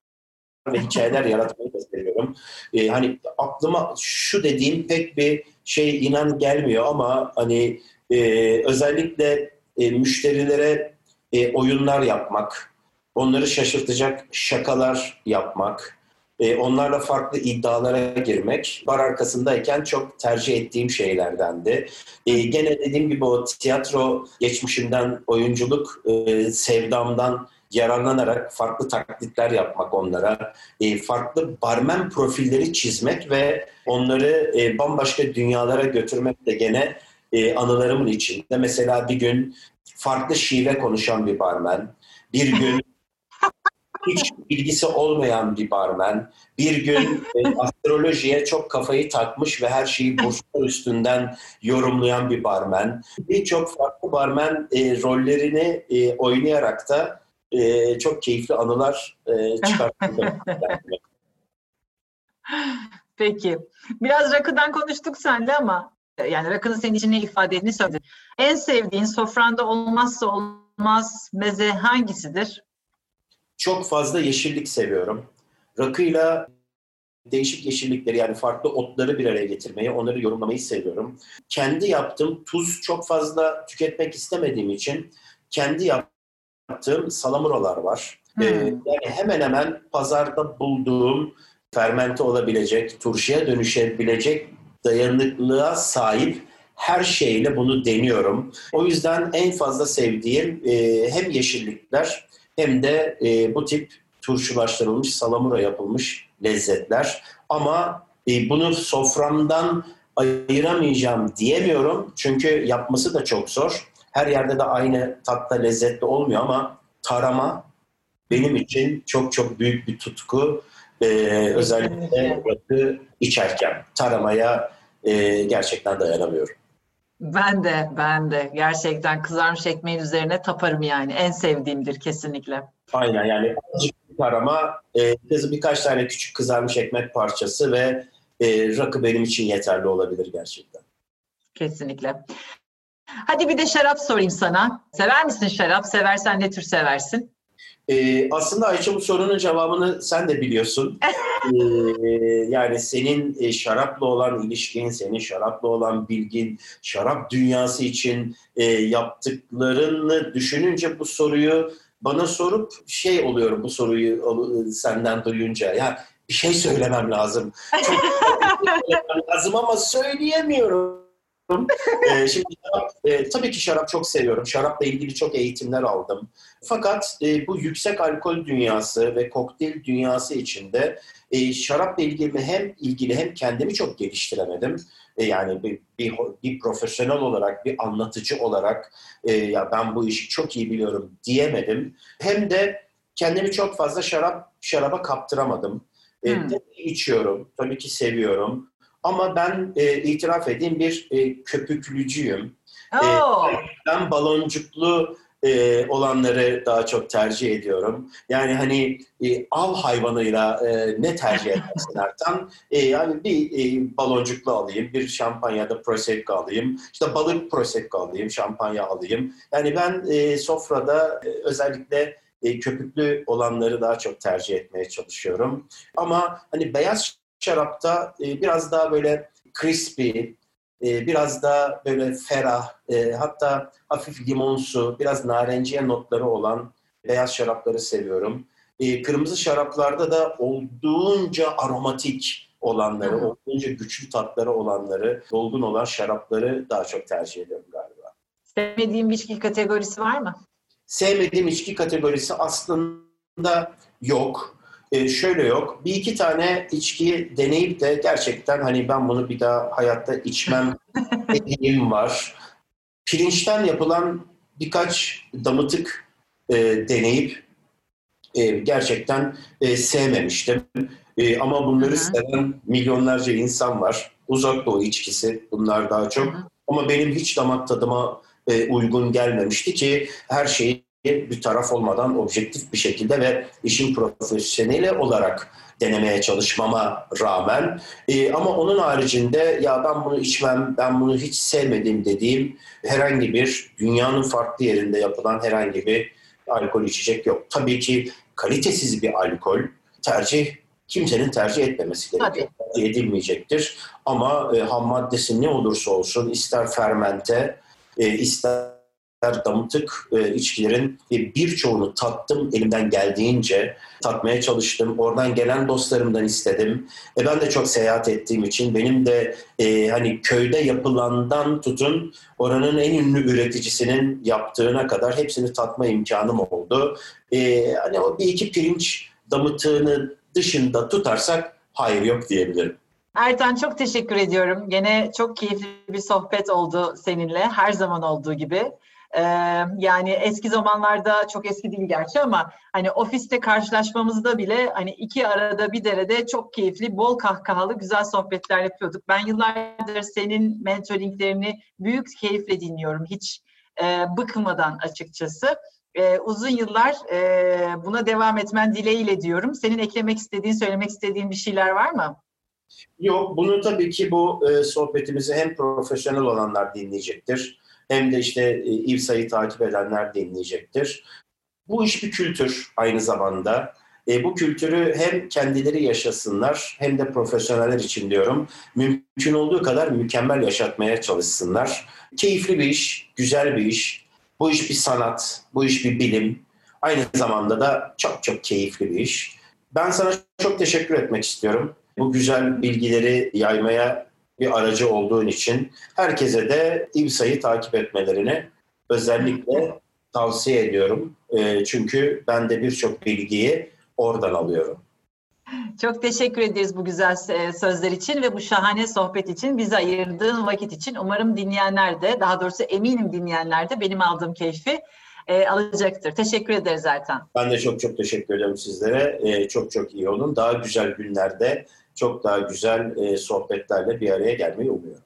ve hikayeler yaratmayı da seviyorum. Ee, hani aklıma şu dediğim pek bir şey inan gelmiyor ama hani e, özellikle e, müşterilere e, oyunlar yapmak, onları şaşırtacak şakalar yapmak, e, onlarla farklı iddialara girmek bar arkasındayken çok tercih ettiğim şeylerdendi. E, gene dediğim gibi o tiyatro geçmişimden, oyunculuk e, sevdamdan yararlanarak farklı taklitler yapmak onlara, e, farklı barmen profilleri çizmek ve onları e, bambaşka dünyalara götürmek de gene e, anılarımın içinde. Mesela bir gün farklı şive konuşan bir barmen, bir gün hiç bilgisi olmayan bir barmen, bir gün e, astrolojiye çok kafayı takmış ve her şeyi burçlar üstünden yorumlayan bir barmen, birçok farklı barmen e, rollerini e, oynayarak da e, çok keyifli anılar e, çıkarttım. Peki. Biraz rakıdan konuştuk sende ama e, yani rakının senin için ne ifade ettiğini söyledin. En sevdiğin sofranda olmazsa olmaz meze hangisidir? Çok fazla yeşillik seviyorum. Rakıyla değişik yeşillikleri yani farklı otları bir araya getirmeyi, onları yorumlamayı seviyorum. Kendi yaptığım tuz çok fazla tüketmek istemediğim için kendi yaptığım salamuralar var. Hmm. Ee, yani hemen hemen pazarda bulduğum fermente olabilecek, turşuya dönüşebilecek dayanıklılığa sahip her şeyle bunu deniyorum. O yüzden en fazla sevdiğim e, hem yeşillikler hem de e, bu tip turşulaştırılmış, salamura yapılmış lezzetler. Ama e, bunu soframdan ayıramayacağım diyemiyorum. Çünkü yapması da çok zor. Her yerde de aynı tatta lezzetli olmuyor ama tarama benim için çok çok büyük bir tutku. Ee, özellikle rakı içerken taramaya e, gerçekten dayanamıyorum. Ben de, ben de. Gerçekten kızarmış ekmeğin üzerine taparım yani. En sevdiğimdir kesinlikle. Aynen yani tarama, e, birkaç tane küçük kızarmış ekmek parçası ve e, rakı benim için yeterli olabilir gerçekten. Kesinlikle. Hadi bir de şarap sorayım sana. Sever misin şarap? Seversen ne tür seversin? Ee, aslında Ayça bu sorunun cevabını sen de biliyorsun. ee, yani senin e, şarapla olan ilişkin, senin şarapla olan bilgin, şarap dünyası için e, yaptıklarını düşününce bu soruyu bana sorup şey oluyorum bu soruyu senden duyunca. Ya bir şey söylemem lazım. Çok söylemem lazım ama söyleyemiyorum ee, şimdi şarap, e, tabii ki şarap çok seviyorum. Şarapla ilgili çok eğitimler aldım. Fakat e, bu yüksek alkol dünyası ve kokteyl dünyası içinde e, şarapla ilgili hem ilgili hem kendimi çok geliştiremedim. E, yani bir, bir, bir profesyonel olarak, bir anlatıcı olarak e, ya ben bu işi çok iyi biliyorum diyemedim. Hem de kendimi çok fazla şarap şaraba kaptıramadım. E, hmm. içiyorum, tabii ki seviyorum. Ama ben e, itiraf edeyim bir e, köpüklücüyüm. Oh. E, ben baloncuklu e, olanları daha çok tercih ediyorum. Yani hani e, av hayvanıyla e, ne tercih edersin Ertan? E, yani bir e, baloncuklu alayım, bir şampanyada prosecco alayım, işte balık prosecco alayım, şampanya alayım. Yani ben e, sofrada e, özellikle e, köpüklü olanları daha çok tercih etmeye çalışıyorum. Ama hani beyaz şarapta e, biraz daha böyle crispy, e, biraz daha böyle ferah, e, hatta hafif limonsu, biraz narenciye notları olan beyaz şarapları seviyorum. E, kırmızı şaraplarda da olduğunca aromatik olanları, Hı. olduğunca güçlü tatları olanları, dolgun olan şarapları daha çok tercih ediyorum galiba. Sevmediğin bir içki kategorisi var mı? Sevmediğim içki kategorisi aslında yok e, şöyle yok. Bir iki tane içkiyi deneyip de gerçekten hani ben bunu bir daha hayatta içmem dediğim var. Pirinçten yapılan birkaç damıtık e, deneyip e, gerçekten e, sevmemiştim. E, ama bunları Hı-hı. seven milyonlarca insan var. Uzak Doğu içkisi bunlar daha çok. Hı-hı. Ama benim hiç damak tadıma e, uygun gelmemişti ki her şeyi bir taraf olmadan objektif bir şekilde ve işin profesyoneli olarak denemeye çalışmama rağmen e, ama onun haricinde ya ben bunu içmem, ben bunu hiç sevmedim dediğim herhangi bir dünyanın farklı yerinde yapılan herhangi bir alkol içecek yok. Tabii ki kalitesiz bir alkol tercih kimsenin tercih etmemesi gerekiyor. Tercih edilmeyecektir. Ama e, ham maddesi ne olursa olsun ister fermente, e, ister damıtık e, içkilerin e, birçoğunu tattım elimden geldiğince tatmaya çalıştım. Oradan gelen dostlarımdan istedim. E, ben de çok seyahat ettiğim için benim de e, hani köyde yapılandan tutun oranın en ünlü üreticisinin yaptığına kadar hepsini tatma imkanım oldu. E, hani o bir iki pirinç damıtığını dışında tutarsak hayır yok diyebilirim. Ertan çok teşekkür ediyorum. Gene çok keyifli bir sohbet oldu seninle her zaman olduğu gibi. Yani eski zamanlarda çok eski değil gerçi ama hani ofiste karşılaşmamızda bile hani iki arada bir derede çok keyifli, bol kahkahalı güzel sohbetler yapıyorduk. Ben yıllardır senin mentoringlerini büyük keyifle dinliyorum. Hiç e, bıkmadan açıkçası. E, uzun yıllar e, buna devam etmen dileğiyle diyorum. Senin eklemek istediğin, söylemek istediğin bir şeyler var mı? Yok, bunu tabii ki bu e, sohbetimizi hem profesyonel olanlar dinleyecektir, hem de işte e, İVSA'yı takip edenler dinleyecektir. Bu iş bir kültür aynı zamanda. E, bu kültürü hem kendileri yaşasınlar hem de profesyoneller için diyorum. Mümkün olduğu kadar mükemmel yaşatmaya çalışsınlar. Keyifli bir iş, güzel bir iş. Bu iş bir sanat, bu iş bir bilim. Aynı zamanda da çok çok keyifli bir iş. Ben sana çok teşekkür etmek istiyorum. Bu güzel bilgileri yaymaya bir aracı olduğun için herkese de İBSA'yı takip etmelerini özellikle tavsiye ediyorum. E, çünkü ben de birçok bilgiyi oradan alıyorum. Çok teşekkür ederiz bu güzel e, sözler için ve bu şahane sohbet için, bize ayırdığın vakit için. Umarım dinleyenler de, daha doğrusu eminim dinleyenler de benim aldığım keyfi e, alacaktır. Teşekkür ederiz Ertan. Ben de çok çok teşekkür ederim sizlere. E, çok çok iyi olun. Daha güzel günlerde çok daha güzel e, sohbetlerle bir araya gelmeyi umuyorum.